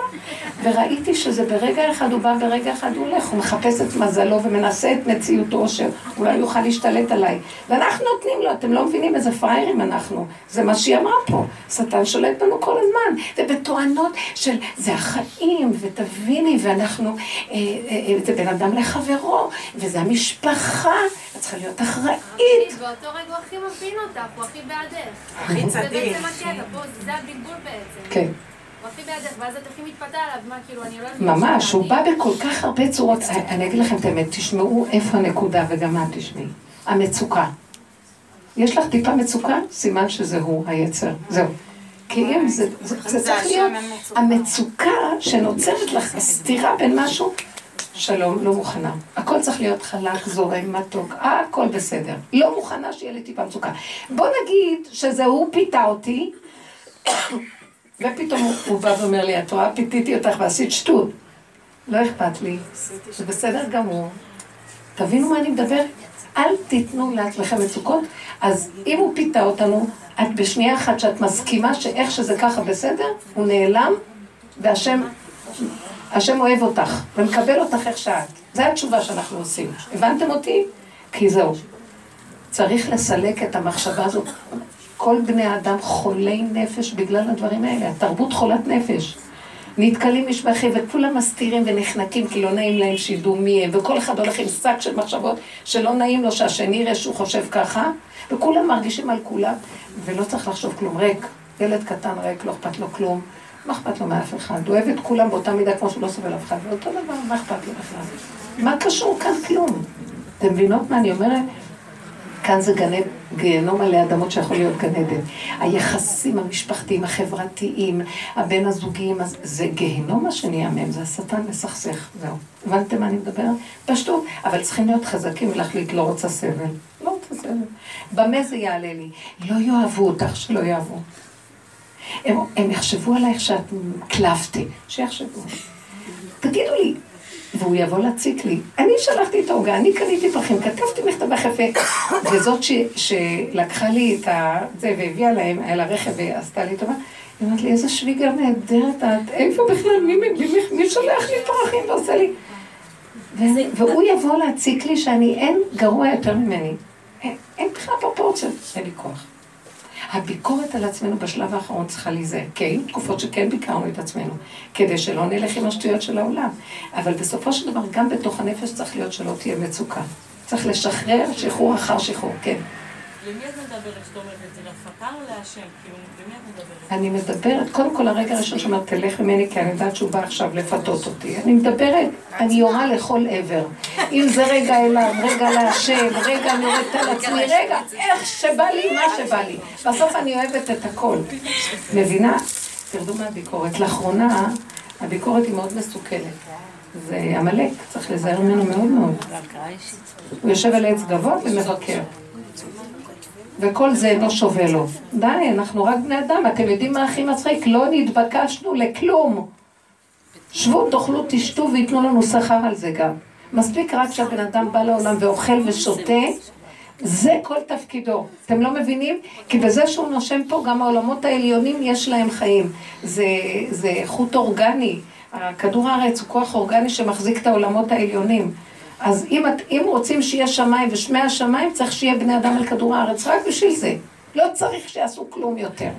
וראיתי שזה ברגע אחד הוא בא, ברגע אחד הוא הולך, הוא מחפש את מזלו ומנסה את מציאותו, שאולי יוכל להשתלט עליי. ואנחנו נותנים לו, אתם לא מבינים איזה פראיירים אנחנו. זה מה שהיא אמרה פה. שטן שולט בנו כל הזמן. ובתואנות של זה החיים, ותביני, ואנחנו, אה, אה, אה, זה בן אדם לחברו, וזה המשפחה, את צריכה להיות אחראית. באותו רגע הוא הכי מבין אותך, הוא הכי בעדך. הכי זה צדיק. בעצם הקטע, פה זה הבלבול בעצם. כן. הוא הכי בעדך, ואז את הכי מתפתה עליו, מה, כאילו, אני לא יודעת... ממש, הוא בא בכל כך הרבה צורות. אני אגיד לכם את האמת, תשמעו איפה הנקודה וגם את תשמעי. המצוקה. יש לך טיפה מצוקה? סימן שזה הוא, היצר. זהו. כי אם זה, זה, זה צריך להיות המצוקה שנוצרת לך סתירה בין משהו, שלום, לא מוכנה. הכל צריך להיות חלק, זורם, מתוק, הכל בסדר. לא מוכנה שיהיה לי טיפה מצוקה. בוא נגיד שזה הוא פיתה אותי, ופתאום הוא, בא ואומר לי, את רואה, פיתיתי אותך ועשית שטות. לא אכפת לי, זה בסדר גמור. תבינו מה אני מדברת? אל תיתנו לעצמכם מצוקות. אז אם הוא פיתה אותנו, את בשנייה אחת שאת מסכימה שאיך שזה ככה בסדר, הוא נעלם, והשם השם אוהב אותך, ומקבל אותך איך שאת. זו התשובה שאנחנו עושים. הבנתם אותי? כי זהו. צריך לסלק את המחשבה הזאת. כל בני האדם חולי נפש בגלל הדברים האלה. התרבות חולת נפש. נתקלים משבחי וכולם מסתירים ונחנקים כי לא נעים להם שידעו מי הם, וכל אחד הולך עם שק של מחשבות שלא נעים לו שהשני יראה שהוא חושב ככה, וכולם מרגישים על כולם, ולא צריך לחשוב כלום, ריק. ילד קטן ריק, לא אכפת לו כלום, מה אכפת לו מאף אחד? הוא אוהב את כולם באותה מידה כמו שהוא לא סובל אף אחד, ואותו דבר, מה אכפת לו בכלל? מה קשור כאן כלום? אתם מבינות מה אני אומרת? כאן זה גן, גיהנום עלי אדמות שיכול להיות גן עדן. היחסים המשפחתיים, החברתיים, הבין הזוגיים, זה גיהנום מה שנהיה מהם, זה השטן מסכסך, זהו. הבנתם מה אני מדבר? פשטות, אבל צריכים להיות חזקים ולהחליט לא רוצה סבל. לא רוצה סבל. במה זה יעלה לי? לא יאהבו אותך, שלא יאהבו. הם, הם יחשבו עלייך שאת קלפתי, שיחשבו. תגידו לי, והוא יבוא להציק לי. אני שלחתי את העוגה, אני קניתי פרחים, כתבתי מכתב יפה, וזאת ש, שלקחה לי את זה והביאה להם, היה לה רכב ועשתה לי טובה, היא אומרת לי, איזה שוויגר נהדרת את, איפה בכלל, מי, מי, מי, מי שולח לי פרחים ועושה לי? והוא יבוא להציק לי שאני, אין גרוע יותר ממני. אין, בכלל פרופורציה, אין לי כוח. הביקורת על עצמנו בשלב האחרון צריכה להיזהר. כן, תקופות שכן ביקרנו את עצמנו, כדי שלא נלך עם השטויות של העולם. אבל בסופו של דבר, גם בתוך הנפש צריך להיות שלא תהיה מצוקה. צריך לשחרר שחרור אחר שחרור, כן. למי את מדברת כשאת אומרת זה? להפקה או להשם? כאילו, למי את מדברת? אני מדברת, קודם כל הרגע הראשון שאומרת, תלך ממני, כי אני יודעת שהוא בא עכשיו לפתות אותי. אני מדברת, אני יורה לכל עבר. אם זה רגע אליו, רגע להשם, רגע אני יורדת על עצמי, רגע, איך שבא לי, מה שבא לי. בסוף אני אוהבת את הכל. מבינה? תרדו מהביקורת. לאחרונה, הביקורת היא מאוד מסוכנת. זה עמלק, צריך להיזהר ממנו מאוד מאוד. הוא יושב על עץ גבוה ומבקר. וכל זה לא שווה לו. די, אנחנו רק בני אדם, אתם יודעים מה הכי מצחיק? לא נתבקשנו לכלום. שבו, תאכלו, תשתו וייתנו לנו שכר על זה גם. מספיק רק שהבן אדם בא לעולם ואוכל ושותה, זה כל תפקידו. אתם לא מבינים? כי בזה שהוא נושם פה, גם העולמות העליונים יש להם חיים. זה, זה חוט אורגני. כדור הארץ הוא כוח אורגני שמחזיק את העולמות העליונים. אז אם, אם רוצים שיהיה שמיים ושמי השמיים, צריך שיהיה בני אדם על כדור הארץ, רק בשביל זה. לא צריך שיעשו כלום יותר.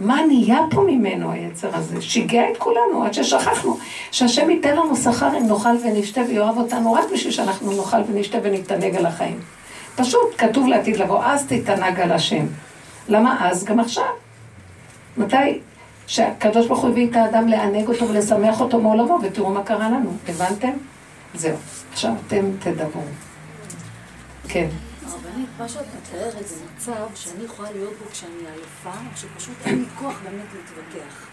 מה נהיה פה ממנו היצר הזה? שיגע את כולנו עד ששכחנו. שהשם ייתן לנו שכר אם נאכל ונשתה ויאהב אותנו רק בשביל שאנחנו נאכל ונשתה ונתענג על החיים. פשוט כתוב לעתיד לבוא, אז תתענג על השם. למה אז? גם עכשיו. מתי? שהקדוש ברוך הוא הביא את האדם לענג אותו ולשמח אותו מעולמו, ותראו מה קרה לנו. הבנתם? זהו. עכשיו אתם תדברו. כן. הרבנית, מה שאת מתארת זה מצב שאני יכולה להיות בו כשאני עייפה, שפשוט אין לי כוח באמת להתווכח.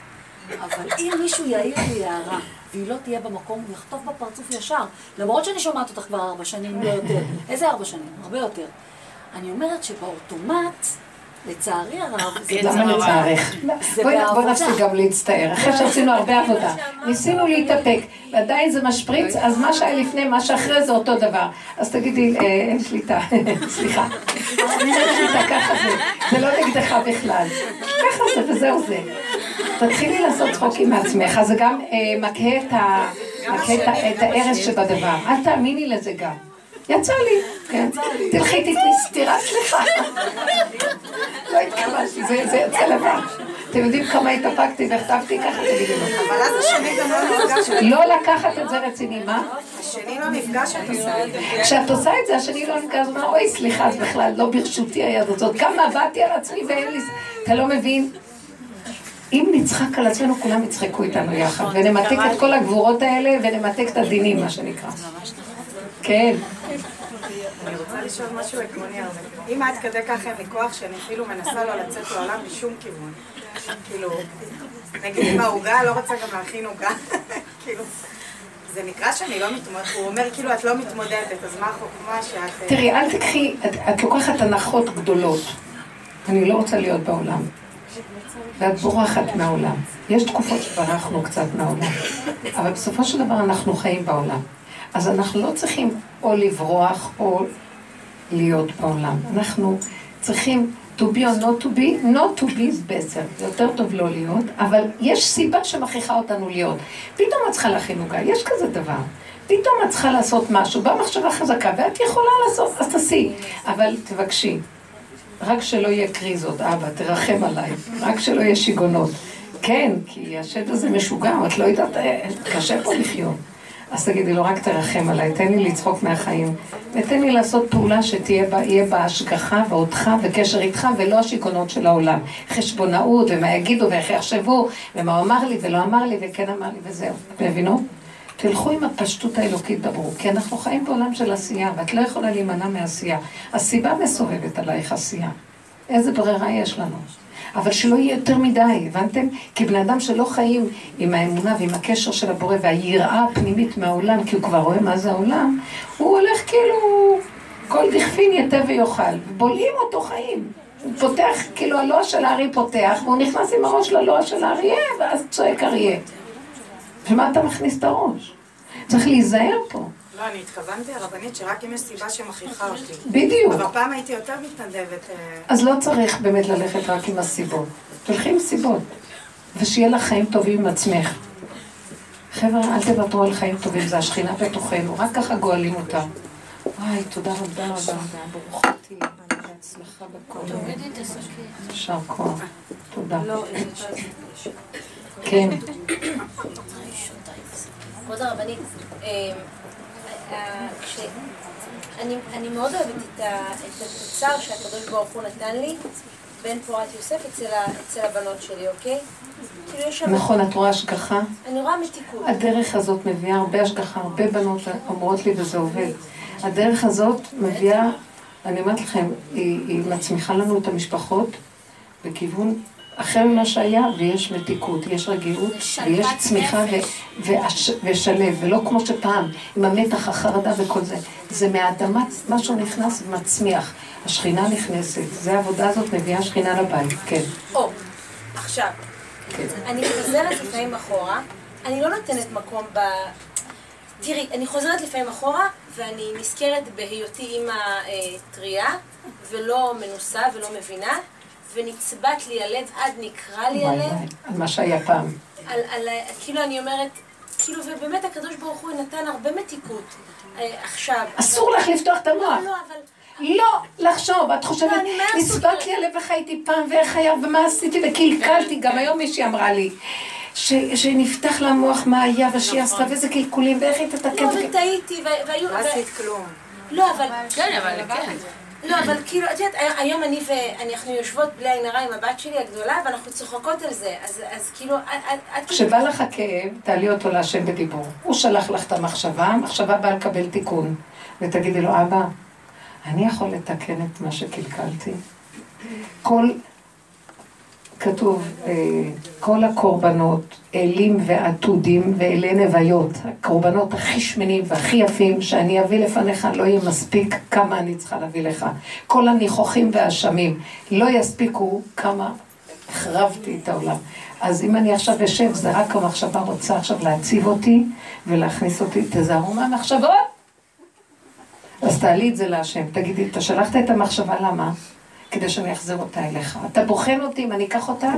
אבל אם מישהו יעיר לי הערה, והיא לא תהיה במקום, הוא יחטוף בפרצוף ישר. למרות שאני שומעת אותך כבר ארבע שנים, לא יותר. איזה ארבע שנים? הרבה יותר. אני אומרת שבאוטומט... לצערי הרב, זה למה לצערך? בואי נפסיק גם להצטער, אחרי שעשינו הרבה עבודה. ניסינו להתאפק, ועדיין זה משפריץ, אז מה שהיה לפני, מה שאחרי זה אותו דבר. אז תגידי, אין שליטה, סליחה. אין שליטה, ככה זה. זה לא נגדך בכלל. ככה זה וזהו זה. תתחילי לעשות צחוקים מעצמך, זה גם מכה את הארץ שבדבר. אל תאמיני לזה גם. יצא לי, כן. תלכי תתני סטירה, סליחה. לא התכוונתי, זה יצא לבד. אתם יודעים כמה התאפקתי וכתבתי ככה, תגידי לו. אבל אז השני גם לא נפגש. לא לקחת את זה רציני, מה? השני לא נפגש, את זה. כשאת עושה את זה, השני לא נפגש, אומר, אוי, סליחה, זה בכלל לא ברשותי היד הזאת. כמה עבדתי על עצמי ואין לי... אתה לא מבין? אם נצחק על עצמנו, כולם יצחקו איתנו יחד, ונמתק את כל הגבורות האלה, ונמתק את הדינים, מה שנקרא. כן. רוצה לשאול משהו עקרוני הרבה. אם עד כדי כך אין לי כוח שאני אפילו מנסה לא לצאת לעולם משום כיוון. כאילו, נגיד עם העוגה, לא רוצה גם להכין עוגה. כאילו, זה נקרא שאני לא מתמודדת, הוא אומר כאילו את לא מתמודדת, אז מה החוכמה שאת... תראי, אל תקחי, את לוקחת הנחות גדולות. אני לא רוצה להיות בעולם. ואת בורחת מהעולם. יש תקופות שברחנו קצת מהעולם, אבל בסופו של דבר אנחנו חיים בעולם. אז אנחנו לא צריכים או לברוח או להיות בעולם. אנחנו צריכים to be or not to be, not to be is better, זה יותר טוב לא להיות, אבל יש סיבה שמכריחה אותנו להיות. פתאום את צריכה להכין עוגה, יש כזה דבר. פתאום את צריכה לעשות משהו, באה מחשבה חזקה, ואת יכולה לעשות, אז תעשי. אבל תבקשי, רק שלא יהיה קריזות, אבא, תרחם עליי, רק שלא יהיה שיגעונות. כן, כי השד הזה משוגע, את לא יודעת, אה, קשה פה לחיות. אז תגידי לו, רק תרחם עליי, תן לי לצחוק מהחיים, ותן לי לעשות פעולה שתהיה בה השגחה ואותך וקשר איתך, ולא השיגעונות של העולם. חשבונאות, ומה יגידו, ואיך יחשבו, ומה הוא אמר לי, ולא אמר לי, וכן אמר לי, וזהו. אתם מבינות? תלכו עם הפשטות האלוקית, דברו, כי אנחנו חיים בעולם של עשייה, ואת לא יכולה להימנע מעשייה. הסיבה מסובבת עלייך עשייה. איזה ברירה יש לנו? אבל שלא יהיה יותר מדי, הבנתם? כי בני אדם שלא חיים עם האמונה ועם הקשר של הבורא והיראה הפנימית מהעולם, כי הוא כבר רואה מה זה העולם, הוא הולך כאילו, כל דכפין יתה ויאכל, ובולעים אותו חיים. הוא פותח, כאילו הלוע של הארי פותח, והוא נכנס עם הראש ללוע של האריה, ואז צועק אריה. ומה אתה מכניס את הראש? צריך להיזהר פה. לא, אני התכוונתי, הרבנית, שרק אם יש סיבה שמכריחה אותי. בדיוק. אבל פעם הייתי יותר מתנדבת. אה, אז לא צריך באמת ללכת רק עם הסיבות. תלכי עם סיבות. ושיהיה לך חיים טובים עם עצמך. חבר'ה, אל תוותרו על חיים טובים, זה השכינה בתוכנו, רק ככה גואלים אותה. וואי, תודה רבה רבה, ברוכה תהיי, בהצלחה בכל יישר כוח, תודה. כן. כבוד הרבנית, אה, אני- אני מאוד אוהבת את ה- את התוצר שהקדוש ברוך הוא נתן לי בין פורת יוסף אצל ה- אצל הבנות שלי, אוקיי? כאילו יש שם... נכון, את רואה השגחה? אני רואה מתיקות. הדרך הזאת מביאה הרבה השגחה, הרבה בנות אומרות לי וזה עובד. הדרך הזאת מביאה, אני אומרת לכם, היא, היא מצמיחה לנו את המשפחות בכיוון אחר ממה שהיה, ויש מתיקות, יש רגיעות, ויש צמיחה ו- והש- ושלב, ולא כמו שפעם, עם המתח, החרדה וכל זה. זה מהאדמה, משהו נכנס ומצמיח. השכינה נכנסת, זה העבודה הזאת מביאה שכינה לבית, כן. או, עכשיו, אני חוזרת לפעמים אחורה, אני לא נותנת מקום ב... תראי, אני חוזרת לפעמים אחורה, ואני נזכרת בהיותי אימא אה, טריה, ולא מנוסה ולא מבינה, ונצבט לי הלב עד נקרע לי הלב, על מה שהיה פעם. על, על, כאילו אני אומרת, כאילו, ובאמת הקדוש ברוך הוא נתן הרבה מתיקות אה, עכשיו. אסור לך לפתוח את המוח. לא, לא, אבל... לא, לחשוב, את חושבת, לא, נצבט. לי הלב איך הייתי פעם ואיך היה ומה עשיתי וקלקלתי, גם היום מישהי אמרה לי, ש- שנפתח לה המוח מה היה ושהיא עשתה ואיזה קלקולים ואיך היא תתקן. לא, וטעיתי, והיו... לא עשית כלום. לא, אבל... כן, אבל כן. לא, אבל כאילו, את יודעת, היום אני ואנחנו יושבות בלי עין הרע עם הבת שלי הגדולה, ואנחנו צוחקות על זה. אז, אז כאילו, את... את... כשבא לך הכאב, תעלי אותו להשם בדיבור. הוא שלח לך את המחשבה, המחשבה באה לקבל תיקון. ותגידי לו, אבא, אני יכול לתקן את מה שקלקלתי? כל, כתוב, אה, כל הקורבנות, אלים ועתודים ואלי נוויות, הקורבנות הכי שמנים והכי יפים שאני אביא לפניך לא יהיה מספיק כמה אני צריכה להביא לך. כל הניחוחים והאשמים לא יספיקו כמה החרבתי את העולם. אז אם אני עכשיו אשב, זה רק המחשבה רוצה עכשיו להציב אותי ולהכניס אותי, תזהרו מהמחשבות. אז תעלי את זה להשם, תגידי, אתה שלחת את המחשבה, למה? כדי שאני אחזיר אותה אליך. אתה בוחן אותי אם אני אקח אותה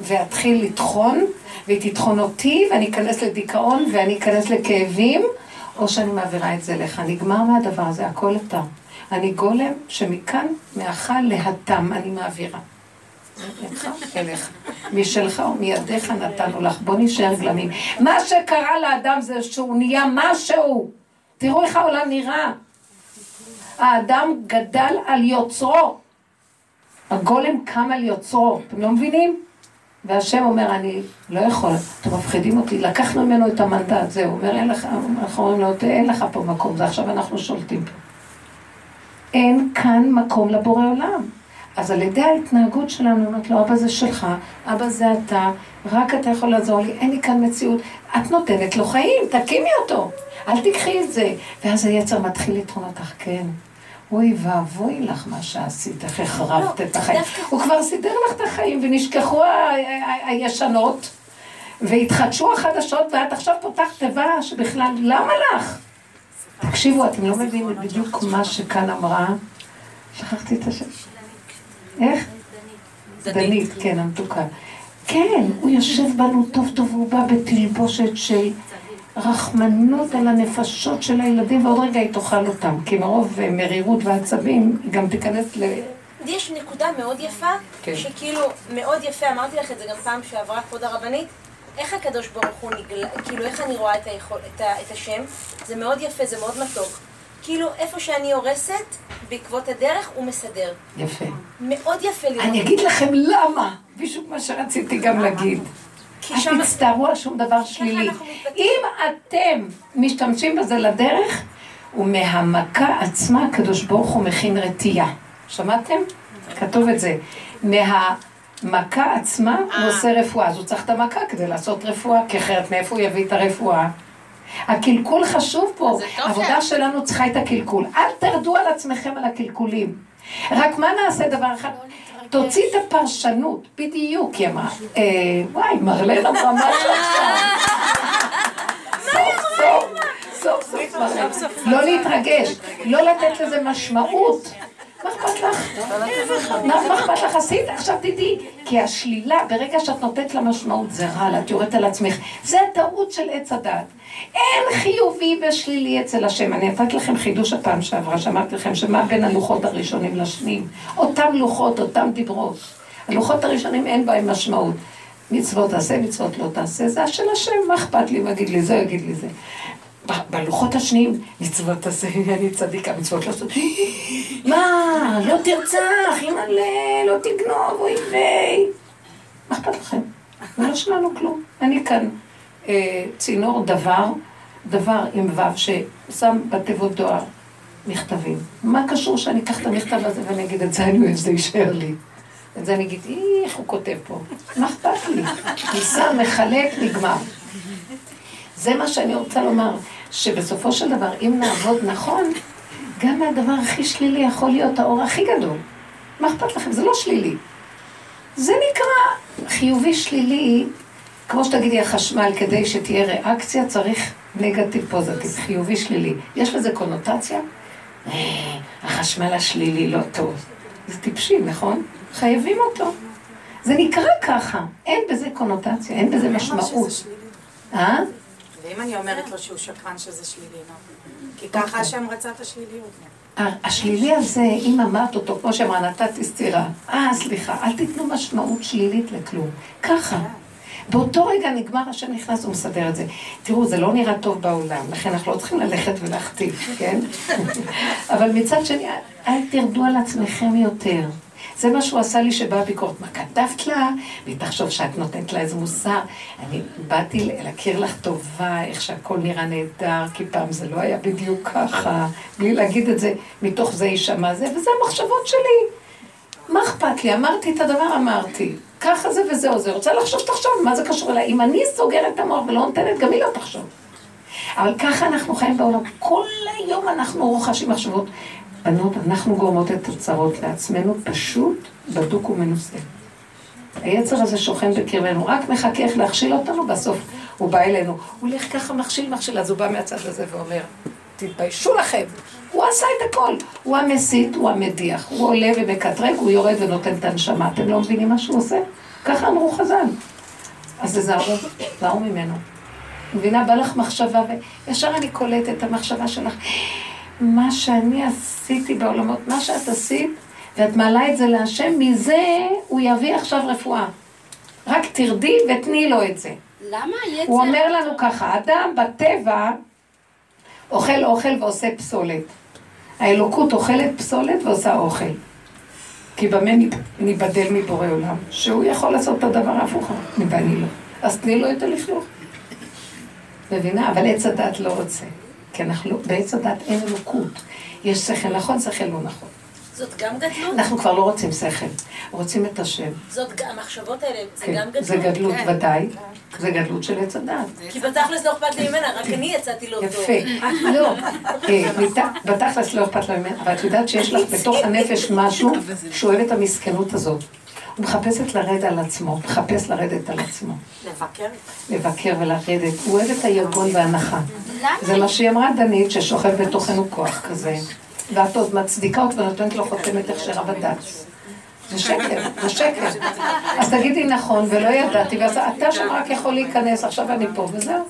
ואתחיל לטחון, והיא תטחון אותי, ואני אכנס לדיכאון, ואני אכנס לכאבים, או שאני מעבירה את זה אליך. נגמר מהדבר הזה, הכל אתה. אני גולם שמכאן, מהכה להתם, אני מעבירה. ממך אליך. משלך ומידיך נתנו לך. בוא נשאר גלמים. מה שקרה לאדם זה שהוא נהיה משהו. תראו איך העולם נראה. האדם גדל על יוצרו. הגולם קם על יוצרו. אתם לא מבינים? והשם אומר, אני לא יכול, אתם מפחידים אותי, לקחנו ממנו את המנדט, זהו, אומר, אין לך, אנחנו אומרים לו, אין לך פה מקום, זה עכשיו אנחנו שולטים פה. אין כאן מקום לבורא עולם. אז על ידי ההתנהגות שלנו, אומרת לו, אבא זה שלך, אבא זה אתה, רק אתה יכול לעזור לי, אין לי כאן מציאות. את נותנת לו חיים, תקימי אותו, אל תיקחי את זה. ואז היצר מתחיל לטעון אותך, כן. אוי ואבוי לך מה שעשית, איך החרבת את החיים. הוא כבר סידר לך את החיים, ונשכחו הישנות, והתחדשו החדשות, ואת עכשיו פותחת תיבה שבכלל, למה לך? תקשיבו, אתם לא מבינים בדיוק מה שכאן אמרה. שכחתי את השם. איך? דנית, כן, המתוקה. כן, הוא יושב בנו טוב טוב, הוא בא בתלבושת של רחמנות על הנפשות של הילדים, ועוד רגע היא תאכל אותם, כי מרוב אה, מרירות ועצבים, היא גם תיכנס ל- יש נקודה מאוד יפה, כן. שכאילו, מאוד יפה, אמרתי לך את זה גם פעם שעברה כבוד הרבנית, איך הקדוש ברוך הוא נגלה, כאילו איך אני רואה את, היכול, את, ה, את השם, זה מאוד יפה, זה מאוד מתוק. כאילו, איפה שאני הורסת, בעקבות הדרך, הוא מסדר. יפה. מאוד יפה לראות. אני אגיד לכם למה, בדיוק מה שרציתי גם להגיד. כי אל שם- תצטערו על שום דבר שלילי. אם אתם משתמשים בזה לדרך, ומהמכה עצמה הקדוש ברוך הוא מכין רתיעה. שמעתם? כתוב את זה. מהמכה עצמה הוא עושה רפואה. אז הוא צריך את המכה כדי לעשות רפואה, כי אחרת מאיפה הוא יביא את הרפואה? הקלקול חשוב פה, העבודה שלנו צריכה את הקלקול. אל תרדו על עצמכם על הקלקולים. רק מה נעשה דבר אחד? תוציא את הפרשנות, בדיוק, היא אמרה. אה, וואי, מרלן אמרה משהו עכשיו. סוף סוף, סוף סוף מרלן. לא להתרגש, לא לתת לזה משמעות. מה אכפת לך? מה אכפת לך? עשית, עכשיו תדעי. כי השלילה, ברגע שאת נותנת לה משמעות, זה רע לה, את יורדת על עצמך. זה הטעות של עץ הדת. אין חיובי ושלילי אצל השם. אני נתתי לכם חידוש הפעם שעברה, שאמרתי לכם שמה בין הלוחות הראשונים לשניים. אותם לוחות, אותם דיברות. הלוחות הראשונים אין בהם משמעות. מצוות תעשה, מצוות לא תעשה, זה של השם, מה אכפת לי, הוא יגיד לי זה, יגיד לי זה. בלוחות השניים, מצוות תעשה, אני צדיקה, מצוות לא תעשה. מה, לא תרצח, אימא'לה, לא תגנוב, אוי ויי. מה אכפת לכם? זה לא שלנו כלום. אני כאן אה, צינור דבר, דבר עם ו' ששם בתיבות דואר מכתבים. מה קשור שאני אקח את המכתב הזה ואני אגיד את זה אני אוהב, זה יישאר לי. את זה אני אגיד, "אי, איך הוא כותב פה? מה אכפת לי? ניסה, מחלק, נגמר. זה מה שאני רוצה לומר, שבסופו של דבר, אם נעבוד נכון, גם מהדבר הכי שלילי יכול להיות האור הכי גדול. מה אכפת לכם? זה לא שלילי. זה נקרא חיובי שלילי, כמו שתגידי החשמל, כדי שתהיה ריאקציה צריך נגטיב פוזיטיב, חיובי שלילי. יש לזה קונוטציה? אה, החשמל השלילי לא טוב. זה טיפשי, נכון? חייבים אותו. זה נקרא ככה, אין בזה קונוטציה, אין בזה משמעות. אה? ואם אני אומרת לו שהוא שקרן שזה שלילי? כי ככה השם רצה את השליליות. השלילי הזה, אם אמרת אותו, כמו שאמרה, נתתי סטירה. אה, סליחה, אל תיתנו משמעות שלילית לכלום. ככה. באותו רגע נגמר, השם נכנס ומסדר את זה. תראו, זה לא נראה טוב בעולם, לכן אנחנו לא צריכים ללכת ולהכתיב, כן? אבל מצד שני, אל תרדו על עצמכם יותר. זה מה שהוא עשה לי שבאה ביקורת. מה כתבת לה? והיא תחשוב שאת נותנת לה איזה מוסר. אני באתי להכיר לך טובה, איך שהכל נראה נהדר, כי פעם זה לא היה בדיוק ככה. בלי להגיד את זה, מתוך זה יישמע זה, וזה המחשבות שלי. מה אכפת לי? אמרתי את הדבר, אמרתי. ככה זה וזהו זה. רוצה לחשוב, תחשוב, מה זה קשור אליי? אם אני סוגרת את המוח ולא נותנת, גם היא לא תחשוב. אבל ככה אנחנו חיים בעולם. כל היום אנחנו רוכשים מחשבות. בנות, אנחנו גורמות את הצרות לעצמנו, פשוט בדוק ומנוסה. היצר הזה שוכן בקרבנו, רק מחכה איך להכשיל אותנו, בסוף הוא בא אלינו. הוא הולך ככה מכשיל מכשיל, אז הוא בא מהצד הזה ואומר, תתביישו לכם. הוא עשה את הכל. הוא המסית, הוא המדיח. הוא עולה ומקטרג, הוא יורד ונותן את הנשמה. אתם לא מבינים מה שהוא עושה? ככה אמרו חז"ל. אז תזהרו, תזהרו ממנו. מבינה, בא לך מחשבה, וישר אני קולטת את המחשבה שלך. מה שאני עשיתי בעולמות, מה שאת עשית, ואת מעלה את זה להשם, מזה הוא יביא עכשיו רפואה. רק תרדי ותני לו את זה. למה היצר... הוא אומר לנו ככה, אדם בטבע אוכל אוכל ועושה פסולת. האלוקות אוכלת פסולת ועושה אוכל. כי במה ניבדל מבורא עולם? שהוא יכול לעשות את הדבר ההפוך, ואני לא. אז תני לו את הלכלוך. מבינה? אבל עץ הדת לא רוצה. כי אנחנו, בעץ הדת אין אלוקות. יש שכל נכון, שכל לא נכון. זאת גם גדלות? אנחנו כבר לא רוצים שכל, רוצים את השם. זאת, המחשבות האלה, זה כן, גם גדלות? זה גדלות ודאי, זה גדלות של עץ הדת. כי בתכלס לא אכפת לי ממנה, רק אני יצאתי לא טוב. יפה. לא, אה, בתכלס לא אכפת לה ממנה, אבל את יודעת שיש לך בתוך הנפש משהו שהוא אוהב את המסכנות הזאת. הוא מחפשת לרדת על עצמו, מחפש לרדת על עצמו. לבקר? לבקר ולרדת. הוא אוהב את היגון והנחה. זה מה שהיא אמרה דנית, ששוכב בתוכנו כוח כזה. ואת עוד מצדיקה אותו ונותנת לו חותמת הכשרה בדת. זה שקר, זה שקר. אז תגידי נכון, ולא ידעתי, ואז אתה שם רק יכול להיכנס, עכשיו אני פה, וזהו.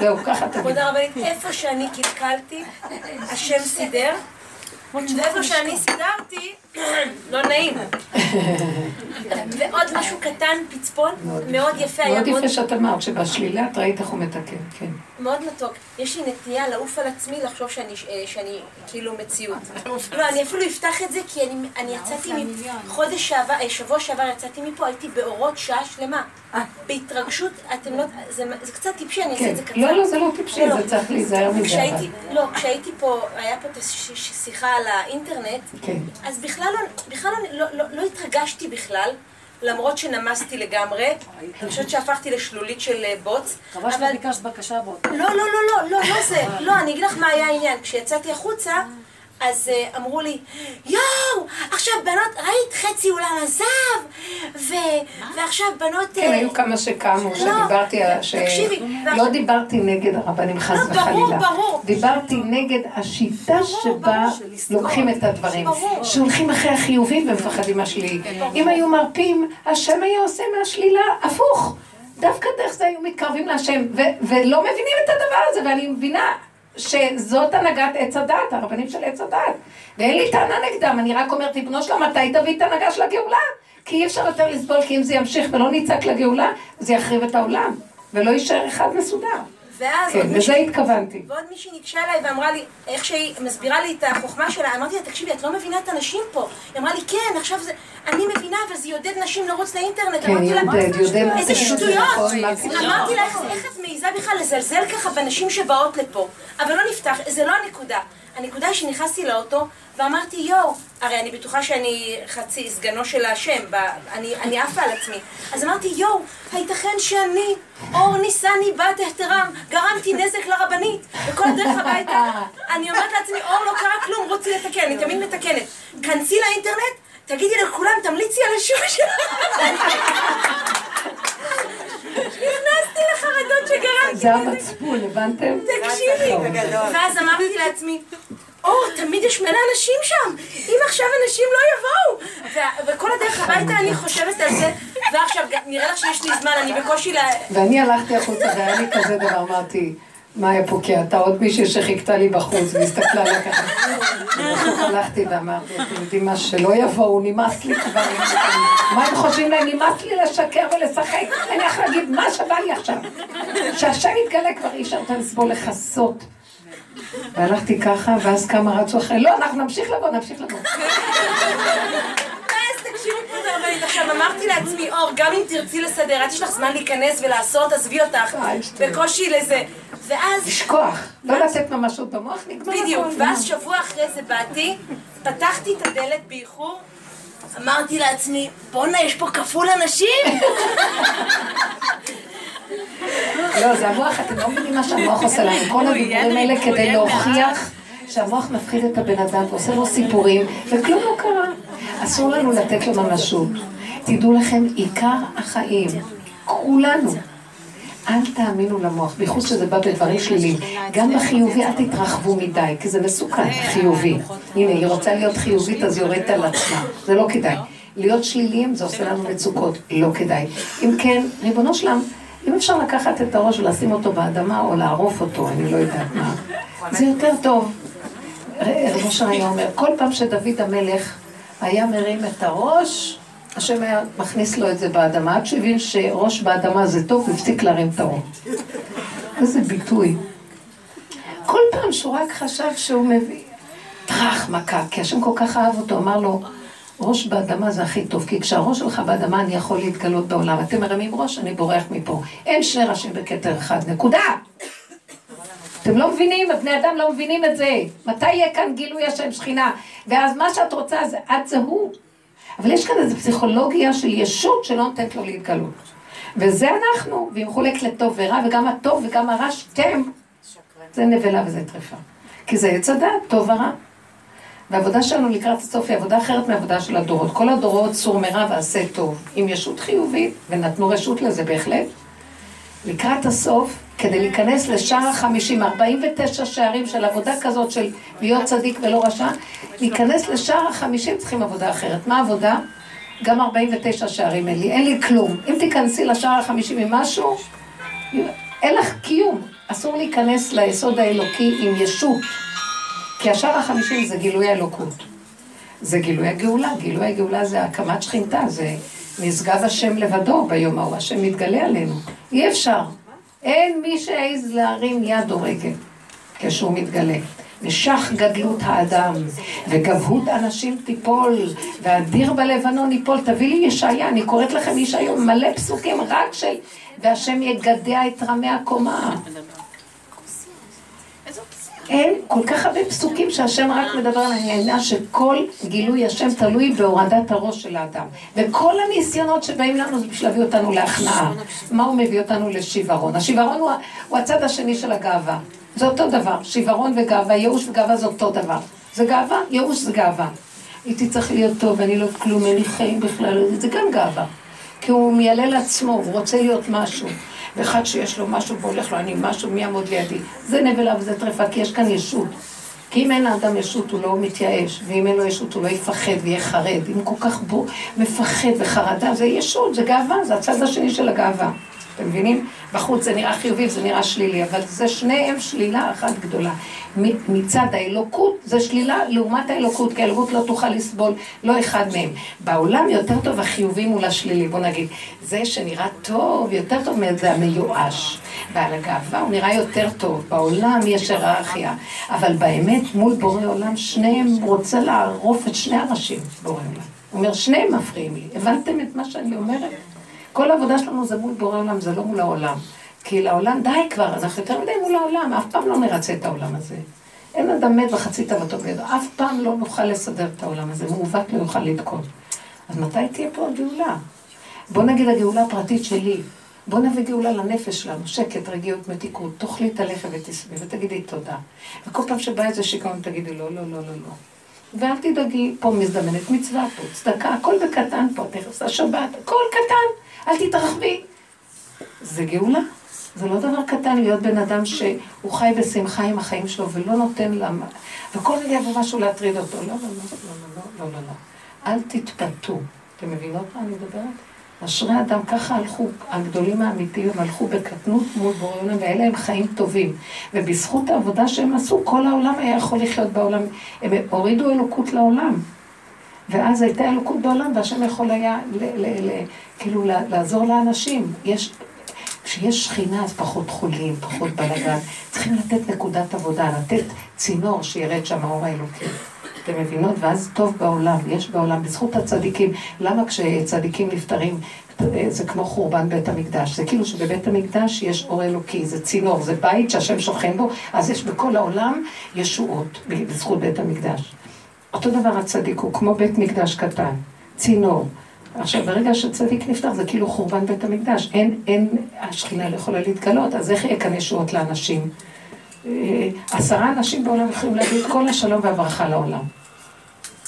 זהו, ככה תגידי. כבוד הרבנית, איפה שאני קלקלתי, השם סידר, ואיפה שאני סידרתי, לא נעים. ועוד משהו קטן, פצפון, מאוד יפה, מאוד יפה שאת אמרת שבשלילה את ראית איך הוא מתקן, כן. מאוד מתוק. יש לי נטייה לעוף על עצמי לחשוב שאני, אה, שאני כאילו מציאות. לא, אני אפילו אפתח את זה כי אני, אני יצאתי מחודש שעבר, אה, שבוע שעבר יצאתי מפה, הייתי באורות שעה שלמה. בהתרגשות, אתם לא, זה, קצת טיפשי, אני אעשה כן. את זה קצר. לא, לא, זה לא טיפשי, לא. זה צריך להיזהר מזה. לא, כשהייתי פה, היה פה שיחה על האינטרנט, כן. אז בכלל לא, בכלל לא, לא, לא, לא התרגשתי בכלל, למרות שנמסתי לגמרי. אני חושבת שהפכתי לשלולית של אה, בוץ. חבל שלא ביקשת בקשה באותה. לא, לא, לא, לא, לא, לא זה. לא, אני אגיד לך מה היה העניין. כשיצאתי החוצה, אז uh, אמרו לי, יואו, עכשיו בנות, ראית חצי אולם עזב, ו... ועכשיו בנות... כן, אה, היו כמה שקמו, לא, שדיברתי על... ש- תקשיבי, לא דיברתי נגד הרבנים חס לא, ברור, וחלילה. ברור. דיברתי נגד השיטה שבה לוקחים את הדברים. ברור. שהולכים אחרי החיובים ומפחדים מהשלילי. אם היו מרפים, השם היה עושה מהשלילה הפוך. דווקא דרך זה היו מתקרבים להשם, ולא מבינים את הדבר הזה, ואני מבינה שזאת הנהגת עץ הדת, הרבנים של עץ הדת. ואין לי טענה נגדם, אני רק אומרת, ריבונו שלמה, מתי תביא את ההנהגה של הגאולה? כי אי אפשר יותר לסבול, כי אם זה ימשיך ולא נצעק לגאולה, זה יחריב את העולם, ולא יישאר אחד מסודר. ואז כן, לזה התכוונתי. ועוד מישהי ניגשה אליי ואמרה לי, איך שהיא מסבירה לי את החוכמה שלה, אמרתי לה, תקשיבי, את לא מבינה את הנשים פה. היא אמרה לי, כן, עכשיו זה, אני מבינה, אבל זה יעודד נשים לרוץ לאינטרנט. כן, יעודד, יעודד. איזה זה שטויות. אמרתי לה, "איך- איך את מעיזה בכלל לזלזל ככה בנשים שבאות לפה? אבל לא נפתח, זה לא הנקודה. הנקודה היא שנכנסתי לאוטו ואמרתי, יואו, הרי אני בטוחה שאני חצי סגנו של השם, ב- אני, אני עפה על עצמי. אז אמרתי, יואו, הייתכן שאני, אור ניסני בת אהתרם, גרמתי נזק לרבנית, וכל הדרך הביתה, אני אומרת לעצמי, אור לא קרה כלום, רוצי לתקן, אני תמיד מתקנת. כנסי לאינטרנט, תגידי לכולם, תמליצי על השם שלך. נכנסתי לחרדות שגרמתי. זה המצפון, הבנתם? תקשיבי. ואז אמרתי לעצמי, אור, תמיד יש מלא אנשים שם, אם עכשיו אנשים לא יבואו. וכל הדרך הביתה אני חושבת על זה, ועכשיו, נראה לך שיש לי זמן, אני בקושי ל... ואני הלכתי החוצה והיה לי כזה דבר, אמרתי, מה היה פה? אתה עוד מישהי שחיכתה לי בחוץ והסתכלה עליה ככה. הלכתי ואמרתי, אתם יודעים מה, שלא יבואו, נמאס לי כבר. מה הם חושבים להם? נמאס לי לשקר ולשחק. אני יכול להגיד מה שבא לי עכשיו. שהשם יתגלה כבר אי אפשר לסבול לכסות. והלכתי ככה, ואז כמה רצו אחרי, לא, אנחנו נמשיך לבוא, נמשיך לבוא. הרבנית. עכשיו אמרתי לעצמי, אור, גם אם תרצי לסדר, את יש לך זמן להיכנס ולעשות, עזבי אותך. אה. בקושי לזה. ואז... לשכוח, לא לתת ממשות במוח, נגמר הכל. בדיוק, ואז שבוע אחרי זה באתי, פתחתי את הדלת באיחור, אמרתי לעצמי, בואנה, יש פה כפול אנשים! לא, זה המוח, אתם לא מבינים מה שהמוח עושה לנו. כל הדיבורים האלה כדי להוכיח שהמוח מפחיד את הבן אדם ועושה לו סיפורים, וכלום לא קרה. אסור לנו לתת לו ממשות. תדעו לכם, עיקר החיים, כולנו, אל תאמינו למוח, בייחוד שזה בא בדברים שליליים. גם בחיובי אל תתרחבו מדי, כי זה מסוכן, חיובי. הנה, היא רוצה להיות חיובית, אז יורדת על עצמה. זה לא כדאי. להיות שליליים זה עושה לנו מצוקות, לא כדאי. אם כן, ריבונו שלם, אם אפשר לקחת את הראש ולשים אותו באדמה או לערוף אותו, אני לא יודעת מה, זה יותר טוב. רב אושר היה אומר, כל פעם שדוד המלך היה מרים את הראש, השם היה מכניס לו את זה באדמה, עד שהוא הבין שראש באדמה זה טוב, הפסיק להרים את הראש. איזה ביטוי. כל פעם שהוא רק חשב שהוא מביא, טראח מכה, כי השם כל כך אהב אותו, אמר לו, ראש באדמה זה הכי טוב, כי כשהראש שלך באדמה אני יכול להתגלות בעולם. אתם מרמים ראש, אני בורח מפה. אין שני ראשים בכתר אחד, נקודה. אתם לא מבינים, הבני אדם לא מבינים את זה. מתי יהיה כאן גילוי השם שכינה? ואז מה שאת רוצה זה את זה הוא. אבל יש כאן איזו פסיכולוגיה של ישות שלא נותנת לו להתגלות. וזה אנחנו, והיא מחולקת לטוב ורע, וגם הטוב וגם הרע, שתיהם, זה נבלה וזה טרפה. כי זה עץ הדעת, טוב ורע. והעבודה שלנו לקראת הסוף היא עבודה אחרת מהעבודה של הדורות. כל הדורות סור מרע ועשה טוב, עם ישות חיובית, ונתנו רשות לזה בהחלט. לקראת הסוף, כדי להיכנס לשער החמישים, 49 שערים של עבודה כזאת של להיות צדיק ולא רשע, להיכנס לשער החמישים צריכים עבודה אחרת. מה העבודה? גם 49 שערים אין לי, אין לי כלום. אם תיכנסי לשער החמישים עם משהו, אין לך קיום. אסור להיכנס ליסוד האלוקי עם ישות. כי השער החמישים זה גילוי האלוקות. זה גילוי הגאולה, גילוי הגאולה זה הקמת שכינתה, זה נשגב השם לבדו ביום ההוא, השם מתגלה עלינו. אי אפשר. אין מי שיעז להרים יד או רגל כשהוא מתגלה. ושך גדלות האדם, וגבהות אנשים תיפול, ואדיר בלבנון ייפול. תביא לי ישעיה, אני קוראת לכם ישעיה, מלא פסוקים רק של... והשם יגדע את רמי הקומה. אין כל כך הרבה פסוקים שהשם רק מדבר על העניין שכל גילוי השם תלוי בהורדת הראש של האדם. וכל הניסיונות שבאים לנו זה בשביל להביא אותנו להכנעה. מה הוא מביא אותנו לשיוורון? השיוורון הוא, הוא הצד השני של הגאווה. זה אותו דבר, שיוורון וגאווה, ייאוש וגאווה זה אותו דבר. זה גאווה, ייאוש זה גאווה. הייתי צריך להיות טוב, אני לא כלום, אין לי חיים בכלל, זה גם גאווה. כי הוא מיילל לעצמו, הוא רוצה להיות משהו. ואחד שיש לו משהו והולך לו, אני משהו, מי יעמוד לידי? זה נבלה וזה טרפה, כי יש כאן ישות. כי אם אין לאדם ישות הוא לא מתייאש, ואם אין לו ישות הוא לא יפחד ויהיה חרד. אם הוא כל כך בו, מפחד וחרדה, זה ישות, זה גאווה, זה הצד השני של הגאווה. אתם מבינים? בחוץ זה נראה חיובי וזה נראה שלילי, אבל זה שניהם שלילה אחת גדולה. מצד האלוקות זה שלילה לעומת האלוקות, כי האלוקות לא תוכל לסבול לא אחד מהם. בעולם יותר טוב החיובי מול השלילי, בוא נגיד. זה שנראה טוב, יותר טוב מזה המיואש. ועל הגאווה הוא נראה יותר טוב, בעולם יש היררכיה. אבל באמת, מול בורא עולם, שניהם רוצה לערוף את שני הראשים, בורא עולם. הוא אומר, שניהם מפריעים לי. הבנתם את מה שאני אומרת? כל העבודה שלנו זה מול בורא עולם, זה לא מול העולם. כי לעולם, די כבר, אנחנו יותר מדי מול העולם, אף פעם לא נרצה את העולם הזה. אין אדם מת וחצי תוותו בידו, אף פעם לא נוכל לסדר את העולם הזה, מעוות לא יוכל לתקון. אז מתי תהיה פה הגאולה? בוא נגיד הגאולה הפרטית שלי. בוא נביא גאולה לנפש שלנו, שקט, רגיעות, מתיקות, תאכלי את הלחם ותשבי ותגידי תודה. וכל פעם שבא איזה שיגעון תגידי לא, לא, לא, לא, לא. ואל תדאגי, פה מזדמנת מצווה, פה צדקה, הכל בקטן פה, תכף השבת, הכל קטן. אל תתרחבי. זה גאולה. זה לא דבר קטן להיות בן אדם שהוא חי בשמחה עם החיים שלו ולא נותן למה. וכל רגע יבוא משהו להטריד אותו. לא, לא, לא, לא, לא, לא, לא, לא. אל תתפתו. אתם מבינות מה אני מדברת? אשרי אדם, ככה הלכו, הגדולים האמיתיים, הלכו בקטנות מול בורא ואלה הם חיים טובים. ובזכות העבודה שהם עשו, כל העולם היה יכול לחיות בעולם. הם הורידו אלוקות לעולם. ואז הייתה אלוקות בעולם, והשם יכול היה ל, ל, ל, כאילו לעזור לאנשים. יש, כשיש שכינה אז פחות חולים, פחות בלאגן. צריכים לתת נקודת עבודה, לתת צינור שירד שם האור האלוקי. אתם מבינות? ואז טוב בעולם, יש בעולם, בזכות הצדיקים. למה כשצדיקים נפטרים, זה כמו חורבן בית המקדש? זה כאילו שבבית המקדש יש אור אלוקי, זה צינור, זה בית שהשם שוכן בו, אז יש בכל העולם ישועות בזכות בית המקדש. אותו דבר הצדיק הוא כמו בית מקדש קטן, צינור. עכשיו, ברגע שצדיק נפטר, זה כאילו חורבן בית המקדש. אין, אין, השכינה לא יכולה להתגלות, אז איך כאן ישועות לאנשים? אה, עשרה אנשים בעולם יכולים להגיד כל השלום והברכה לעולם.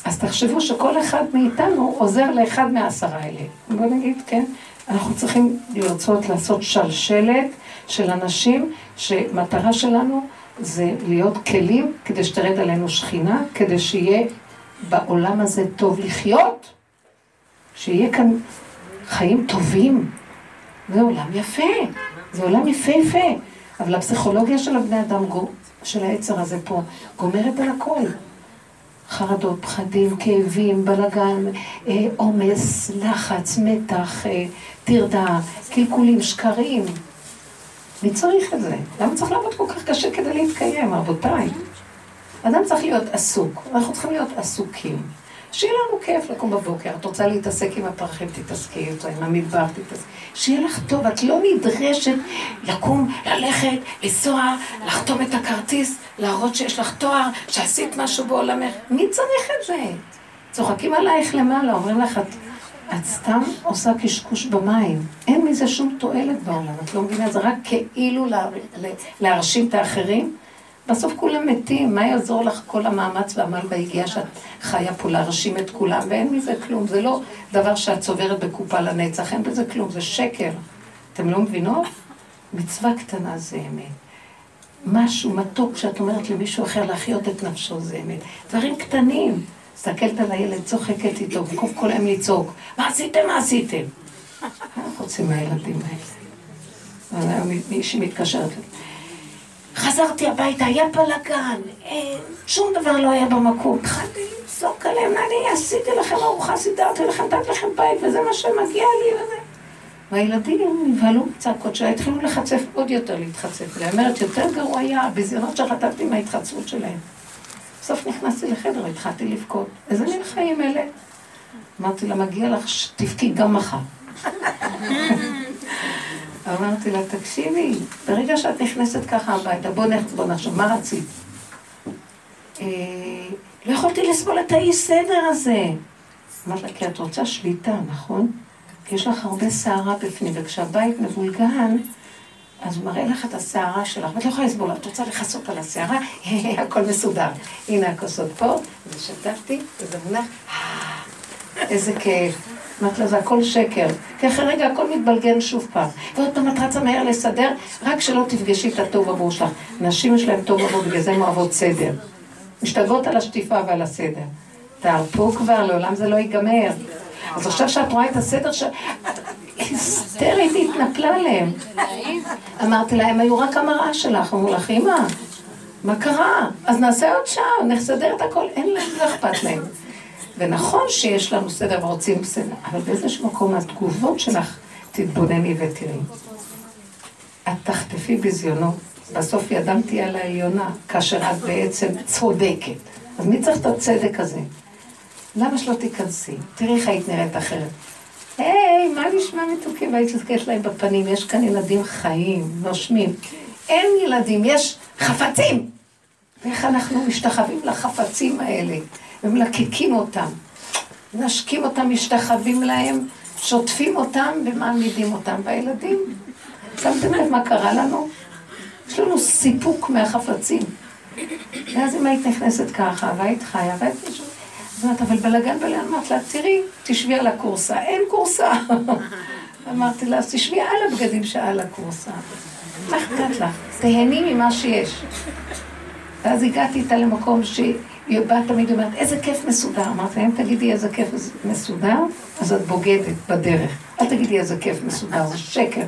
אז תחשבו שכל אחד מאיתנו עוזר לאחד מהעשרה האלה. בוא נגיד, כן? אנחנו צריכים לרצות לעשות שלשלת של אנשים שמטרה שלנו זה להיות כלים כדי שתרד עלינו שכינה, כדי שיהיה בעולם הזה טוב לחיות, שיהיה כאן חיים טובים. זה עולם יפה, זה עולם יפהפה, אבל הפסיכולוגיה של הבני אדם, של העצר הזה פה, גומרת על הכל. חרדות, פחדים, כאבים, בלגן, אה, עומס, לחץ, מתח, אה, טרדה, קלקולים, שקרים. מי צריך את זה? למה צריך לעבוד כל כך קשה כדי להתקיים, רבותיי? אדם צריך להיות עסוק, אנחנו צריכים להיות עסוקים. שיהיה לנו כיף לקום בבוקר, את רוצה להתעסק עם הפרחים, תתעסקי איתו, עם המדבר, תתעסקי. שיהיה לך טוב, את לא נדרשת לקום, ללכת, לנסוע, לחתום את הכרטיס, להראות שיש לך תואר, שעשית משהו בעולמך. מי צריך את זה? צוחקים עלייך למעלה, אומרים לך, את את סתם עושה קשקוש במים. אין מזה שום תועלת בעולם, את לא מבינה? זה רק כאילו לה, להרשים את האחרים. בסוף כולם מתים, מה יעזור לך כל המאמץ והעמל והיגיעה שאת חיה פה להרשים את כולם, ואין מזה כלום. זה לא דבר שאת צוברת בקופה לנצח, אין בזה כלום, זה שקר. אתם לא מבינות? מצווה קטנה זה אמת. משהו מתוק שאת אומרת למישהו אחר להחיות את נפשו זה אמת. דברים קטנים. מסתכלת על הילד, צוחקת איתו, במקום כל היום לצעוק, מה עשיתם, מה עשיתם? מה רוצים מהילדים האלה? מישהי מתקשרת. חזרתי הביתה, היה בלאגן, אין, שום דבר לא היה במקום. התחלתי לצעוק עליהם, אני עשיתי לכם ארוחה, סידרתי לכם, נתתי לכם בית, וזה מה שמגיע לי וזה. והילדים נבהלו מצעקות שלה, התחילו לחצף עוד יותר להתחצף. והיא אומרת, יותר גרוע היה הביזיונות שחטפתי מההתחצפות שלהם. בסוף נכנסתי לחדר, התחלתי לבכות. איזה מין חיים אלה? אמרתי לה, מגיע לך שתבכי גם מחר. אמרתי לה, תקשיבי, ברגע שאת נכנסת ככה הביתה, בוא, נח, בוא נחשוב, מה רצית? אה, לא יכולתי לסבול את האי סדר הזה. אמרתי לה, כי את רוצה שליטה, נכון? יש לך הרבה סערה בפנים, וכשהבית מבולגן, אז הוא מראה לך את הסערה שלך, ואת לא יכולה לסבול, את רוצה לכסות על הסערה, הכל מסודר. הנה הכוסות פה, ושתפתי, וזה מונח, אה, איזה כיף. אמרתי לה, זה הכל שקר. כי אחרי רגע הכל מתבלגן שוב פעם. ועוד פעם את רצה מהר לסדר, רק שלא תפגשי את הטוב עבור שלך. נשים יש להם טוב עבור, בגלל זה הן אוהבות סדר. משתגעות על השטיפה ועל הסדר. תערפו כבר, לעולם זה לא ייגמר. אז עכשיו שאת רואה את הסדר ש... היסטרית התנפלה עליהם. אמרתי לה, הם היו רק המראה שלך. אמרו לך, אמא, מה קרה? אז נעשה עוד שעה, נסדר את הכל. אין להם, לא אכפת להם. ונכון שיש לנו סדר ורוצים סדר, אבל באיזשהו מקום התגובות שלך, תתבונני ותראי. את תחטפי בזיונות, בסוף ידם תהיה על העליונה, כאשר את בעצם צודקת. אז מי צריך את הצדק הזה? למה שלא תיכנסי? תראי איך היית נראית אחרת. היי, מה נשמע מתוקים? והיית מסתכלת להם בפנים, יש כאן ילדים חיים, נושמים. אין ילדים, יש חפצים! ואיך אנחנו משתחווים לחפצים האלה, ומלקקים אותם. נשקים אותם, משתחווים להם, שוטפים אותם ומעמידים אותם. והילדים, שמתם לב מה קרה לנו? יש לנו סיפוק מהחפצים. ואז אם היית נכנסת ככה, והיית חיה, והיית מישהו... אז אמרת, אבל בלאגן בלאגן, אמרת לה, תראי, תשבי על הכורסה. אין כורסה. אמרתי לה, אז תשבי על הבגדים שעל הכורסה. מה אכפת לך? תהני ממה שיש. ואז הגעתי איתה למקום שהיא באה תמיד אומרת, איזה כיף מסודר. אמרתי לה, אם תגידי איזה כיף מסודר, אז את בוגדת בדרך. אל תגידי איזה כיף מסודר, זה שקר.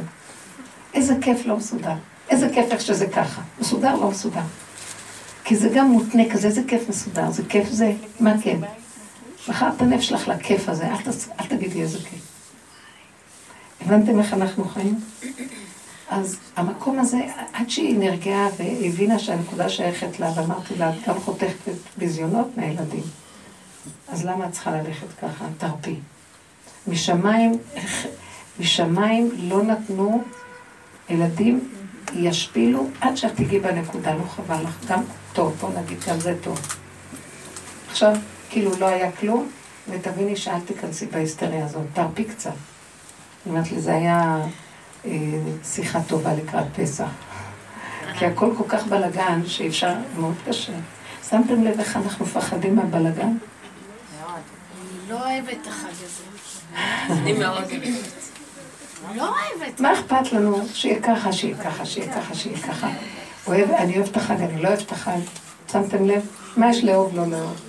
איזה כיף לא מסודר. איזה כיף איך שזה ככה. מסודר, לא מסודר. כי זה גם מותנה כזה, איזה כיף מסודר, זה כיף זה, מה כן? מכרת את הנפש שלך לכיף הזה, אל, תס... אל תגידי איזה כיף. הבנתם איך אנחנו חיים? אז המקום הזה, עד שהיא נרגעה והבינה שהנקודה שייכת לה, ואמרתי לה, את גם חותכת ביזיונות מהילדים. אז למה את צריכה ללכת ככה? תרפי. משמיים, משמיים לא נתנו ילדים ישפילו עד שאת תגיעי בנקודה, לא חבל לך. גם טוב, בוא נגיד, גם זה טוב. עכשיו, כאילו לא היה כלום, ותביני שאל תיכנסי בהיסטריה הזאת, תרפי קצת. אני אומרת לי, זה היה אה, שיחה טובה לקראת פסח. כי הכל כל כך בלגן, שאפשר, מאוד קשה. שמתם לב איך אנחנו מפחדים מהבלגן? אני לא אוהבת את החג הזה. אני מאוד. לא אוהבת. מה אכפת לנו שיהיה ככה, שיהיה ככה, שיהיה ככה, שיהיה ככה? אוהב, אני אוהב את החג, אני לא אוהב את החג. שמתם לב? מה יש לאהוב, לא לאהוב?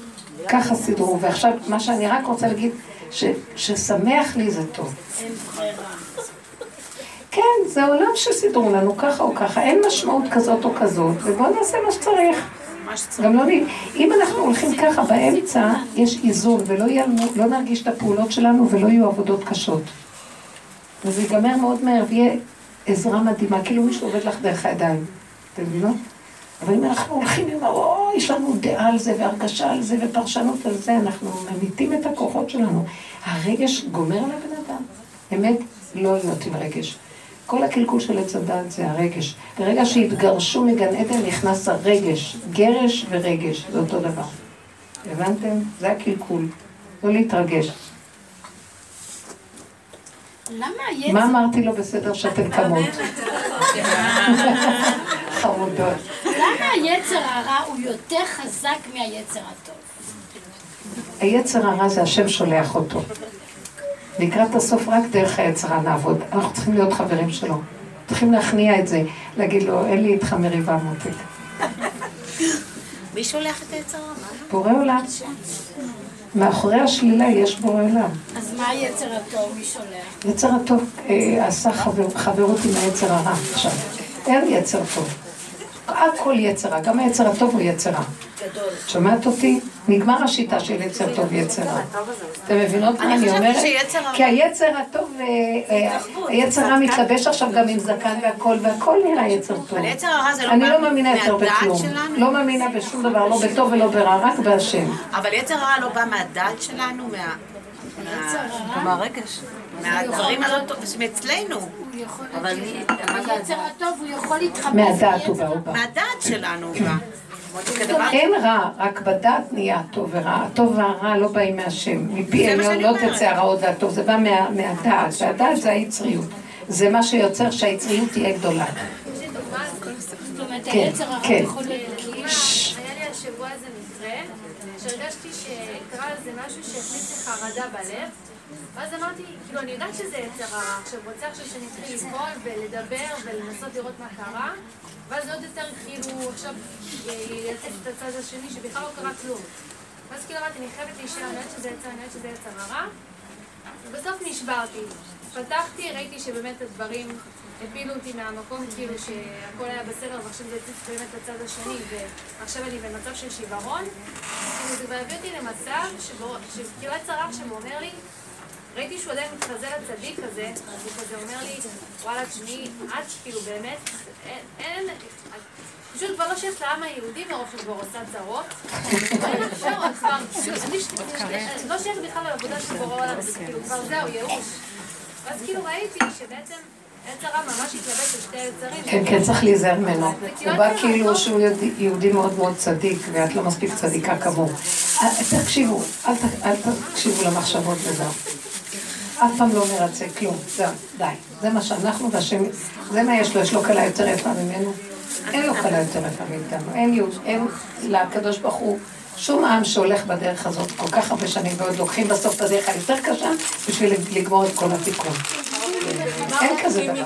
ככה סידרו. ועכשיו, מה שאני רק רוצה להגיד, ש, ששמח לי זה טוב. אין ברירה. כן, זה עולם שסידרו לנו ככה או ככה, אין משמעות כזאת או כזאת, ובואו נעשה מה שצריך. גם לא נ... אם אנחנו הולכים ככה באמצע, יש איזון, ולא יהיה לא נרגיש את הפעולות שלנו ולא יהיו עבודות קשות. וזה ייגמר מאוד מהר, ויהיה עזרה מדהימה, כאילו מישהו עובד לך דרך הידיים. אתם מבינות? אבל אם אנחנו הולכים עם או, יש לנו דעה על זה והרגשה על זה ופרשנות על זה, אנחנו ממיתים את הכוחות שלנו. הרגש גומר על הבן אדם. אמת, לא להיות עם רגש. כל הקלקול של עץ הדת זה הרגש. ברגע שהתגרשו מגן עדן נכנס הרגש. גרש ורגש, זה אותו דבר. הבנתם? זה הקלקול. לא להתרגש. מה אמרתי לו בסדר שאתן קמות? חמודות. למה היצר הרע הוא יותר חזק מהיצר הטוב? היצר הרע זה השם שולח אותו. לקראת הסוף רק דרך היצר הרע נעבוד. אנחנו צריכים להיות חברים שלו. צריכים להכניע את זה, להגיד לו, אין לי איתך מריבה מותק. מי שולח את היצר הרע? בורא עולם. מאחורי השלילה יש בורא עולם. אז מה היצר הטוב? מי שולח? יצר הטוב אה, עשה חבר, חברות עם היצר הרע עכשיו. אין יצר טוב. הכל יצרה, גם היצר הטוב הוא יצרה. גדול. את שומעת אותי? נגמר השיטה של יצר טוב יצר רע. אתם מבינות מה אני אומרת? כי היצר הטוב, אה, אה, היצר רע מתלבש עכשיו גם עם זקן והכל, והכל נראה יצר טוב. הרע לא אני לא מאמינה יותר בכלום. לא מאמינה בשום דבר, לא בטוב ולא ברע, רק בהשם. אבל יצר הרע לא בא מהדעת שלנו, מה... מה- מהרגש. מהדברים הלא טובים, אצלנו, אבל מי, מה זה היצר הטוב הוא יכול להתחבר. מהדעת הוא בא, הוא בא. מהדעת שלנו הוא בא. אין רע, רק בדעת נהיה הטוב ורע. הטוב והרע לא באים מהשם. מפי עליון לא. תצא הרעות והטוב, זה בא מה- מהדעת, והדעת זה היצריות. זה מה שיוצר שהיצריות תהיה גדולה. זאת אומרת, כן, היצר הרע כן. יכול להיות... היה לי השבוע איזה מקרה, שהרגשתי שקרה איזה משהו שהכניס לי חרדה בלב, ואז אמרתי, כאילו, אני יודעת שזה יצר הרע, עכשיו רוצה עכשיו שאני אתחיל לפעול ולדבר ולנסות לראות מה קרה, ואז עוד יותר, כאילו, עכשיו ילטף את הצד השני שבכלל לא קרה כלום. ואז כאילו אמרתי, אני חייבת להישאר, אני יודעת שזה יצר, אני יודעת שזה יצר הרע, ובסוף נשברתי. פתחתי, ראיתי שבאמת הדברים הפילו אותי מהמקום, כאילו שהכל היה בסדר, ועכשיו זה הציץ באמת לצד השני, ועכשיו אני במצב של שיוורון. כאילו זה הביא אותי למצב שכאילו היה צרח שם אומר לי, ראיתי שהוא עדיין מתחזה לצדיק הזה, אז הוא כזה אומר לי, וואלה, תשמעי, את כאילו באמת, אין, פשוט כבר לא שייך לעם היהודי מרוב שכבר עושה צרות. לא שייך בכלל לעבודה של בורא עולם, כאילו כבר זהו, ייאוש. ואז כאילו ראיתי שבעצם כן, כן, צריך להיזהר ממנו. הוא בא כאילו שהוא יהודי- מאוד מאוד צדיק, ואת לא מספיק צדיקה כמוהו. אה, תקשיבו, אל תקשיבו למחשבות וזהו. אף פעם לא מרצה כלום, זהו, די. זה מה שאנחנו והשם, זה מה יש לו, יש לו כלה יותר יפה ממנו. אין לו כלה יותר יפה מאיתנו. אין לקדוש ברוך הוא שום עם שהולך בדרך הזאת כל כך הרבה שנים, ועוד לוקחים בסוף את הדרך היותר קשה בשביל לגמור את כל התיקון. אין כזה דבר.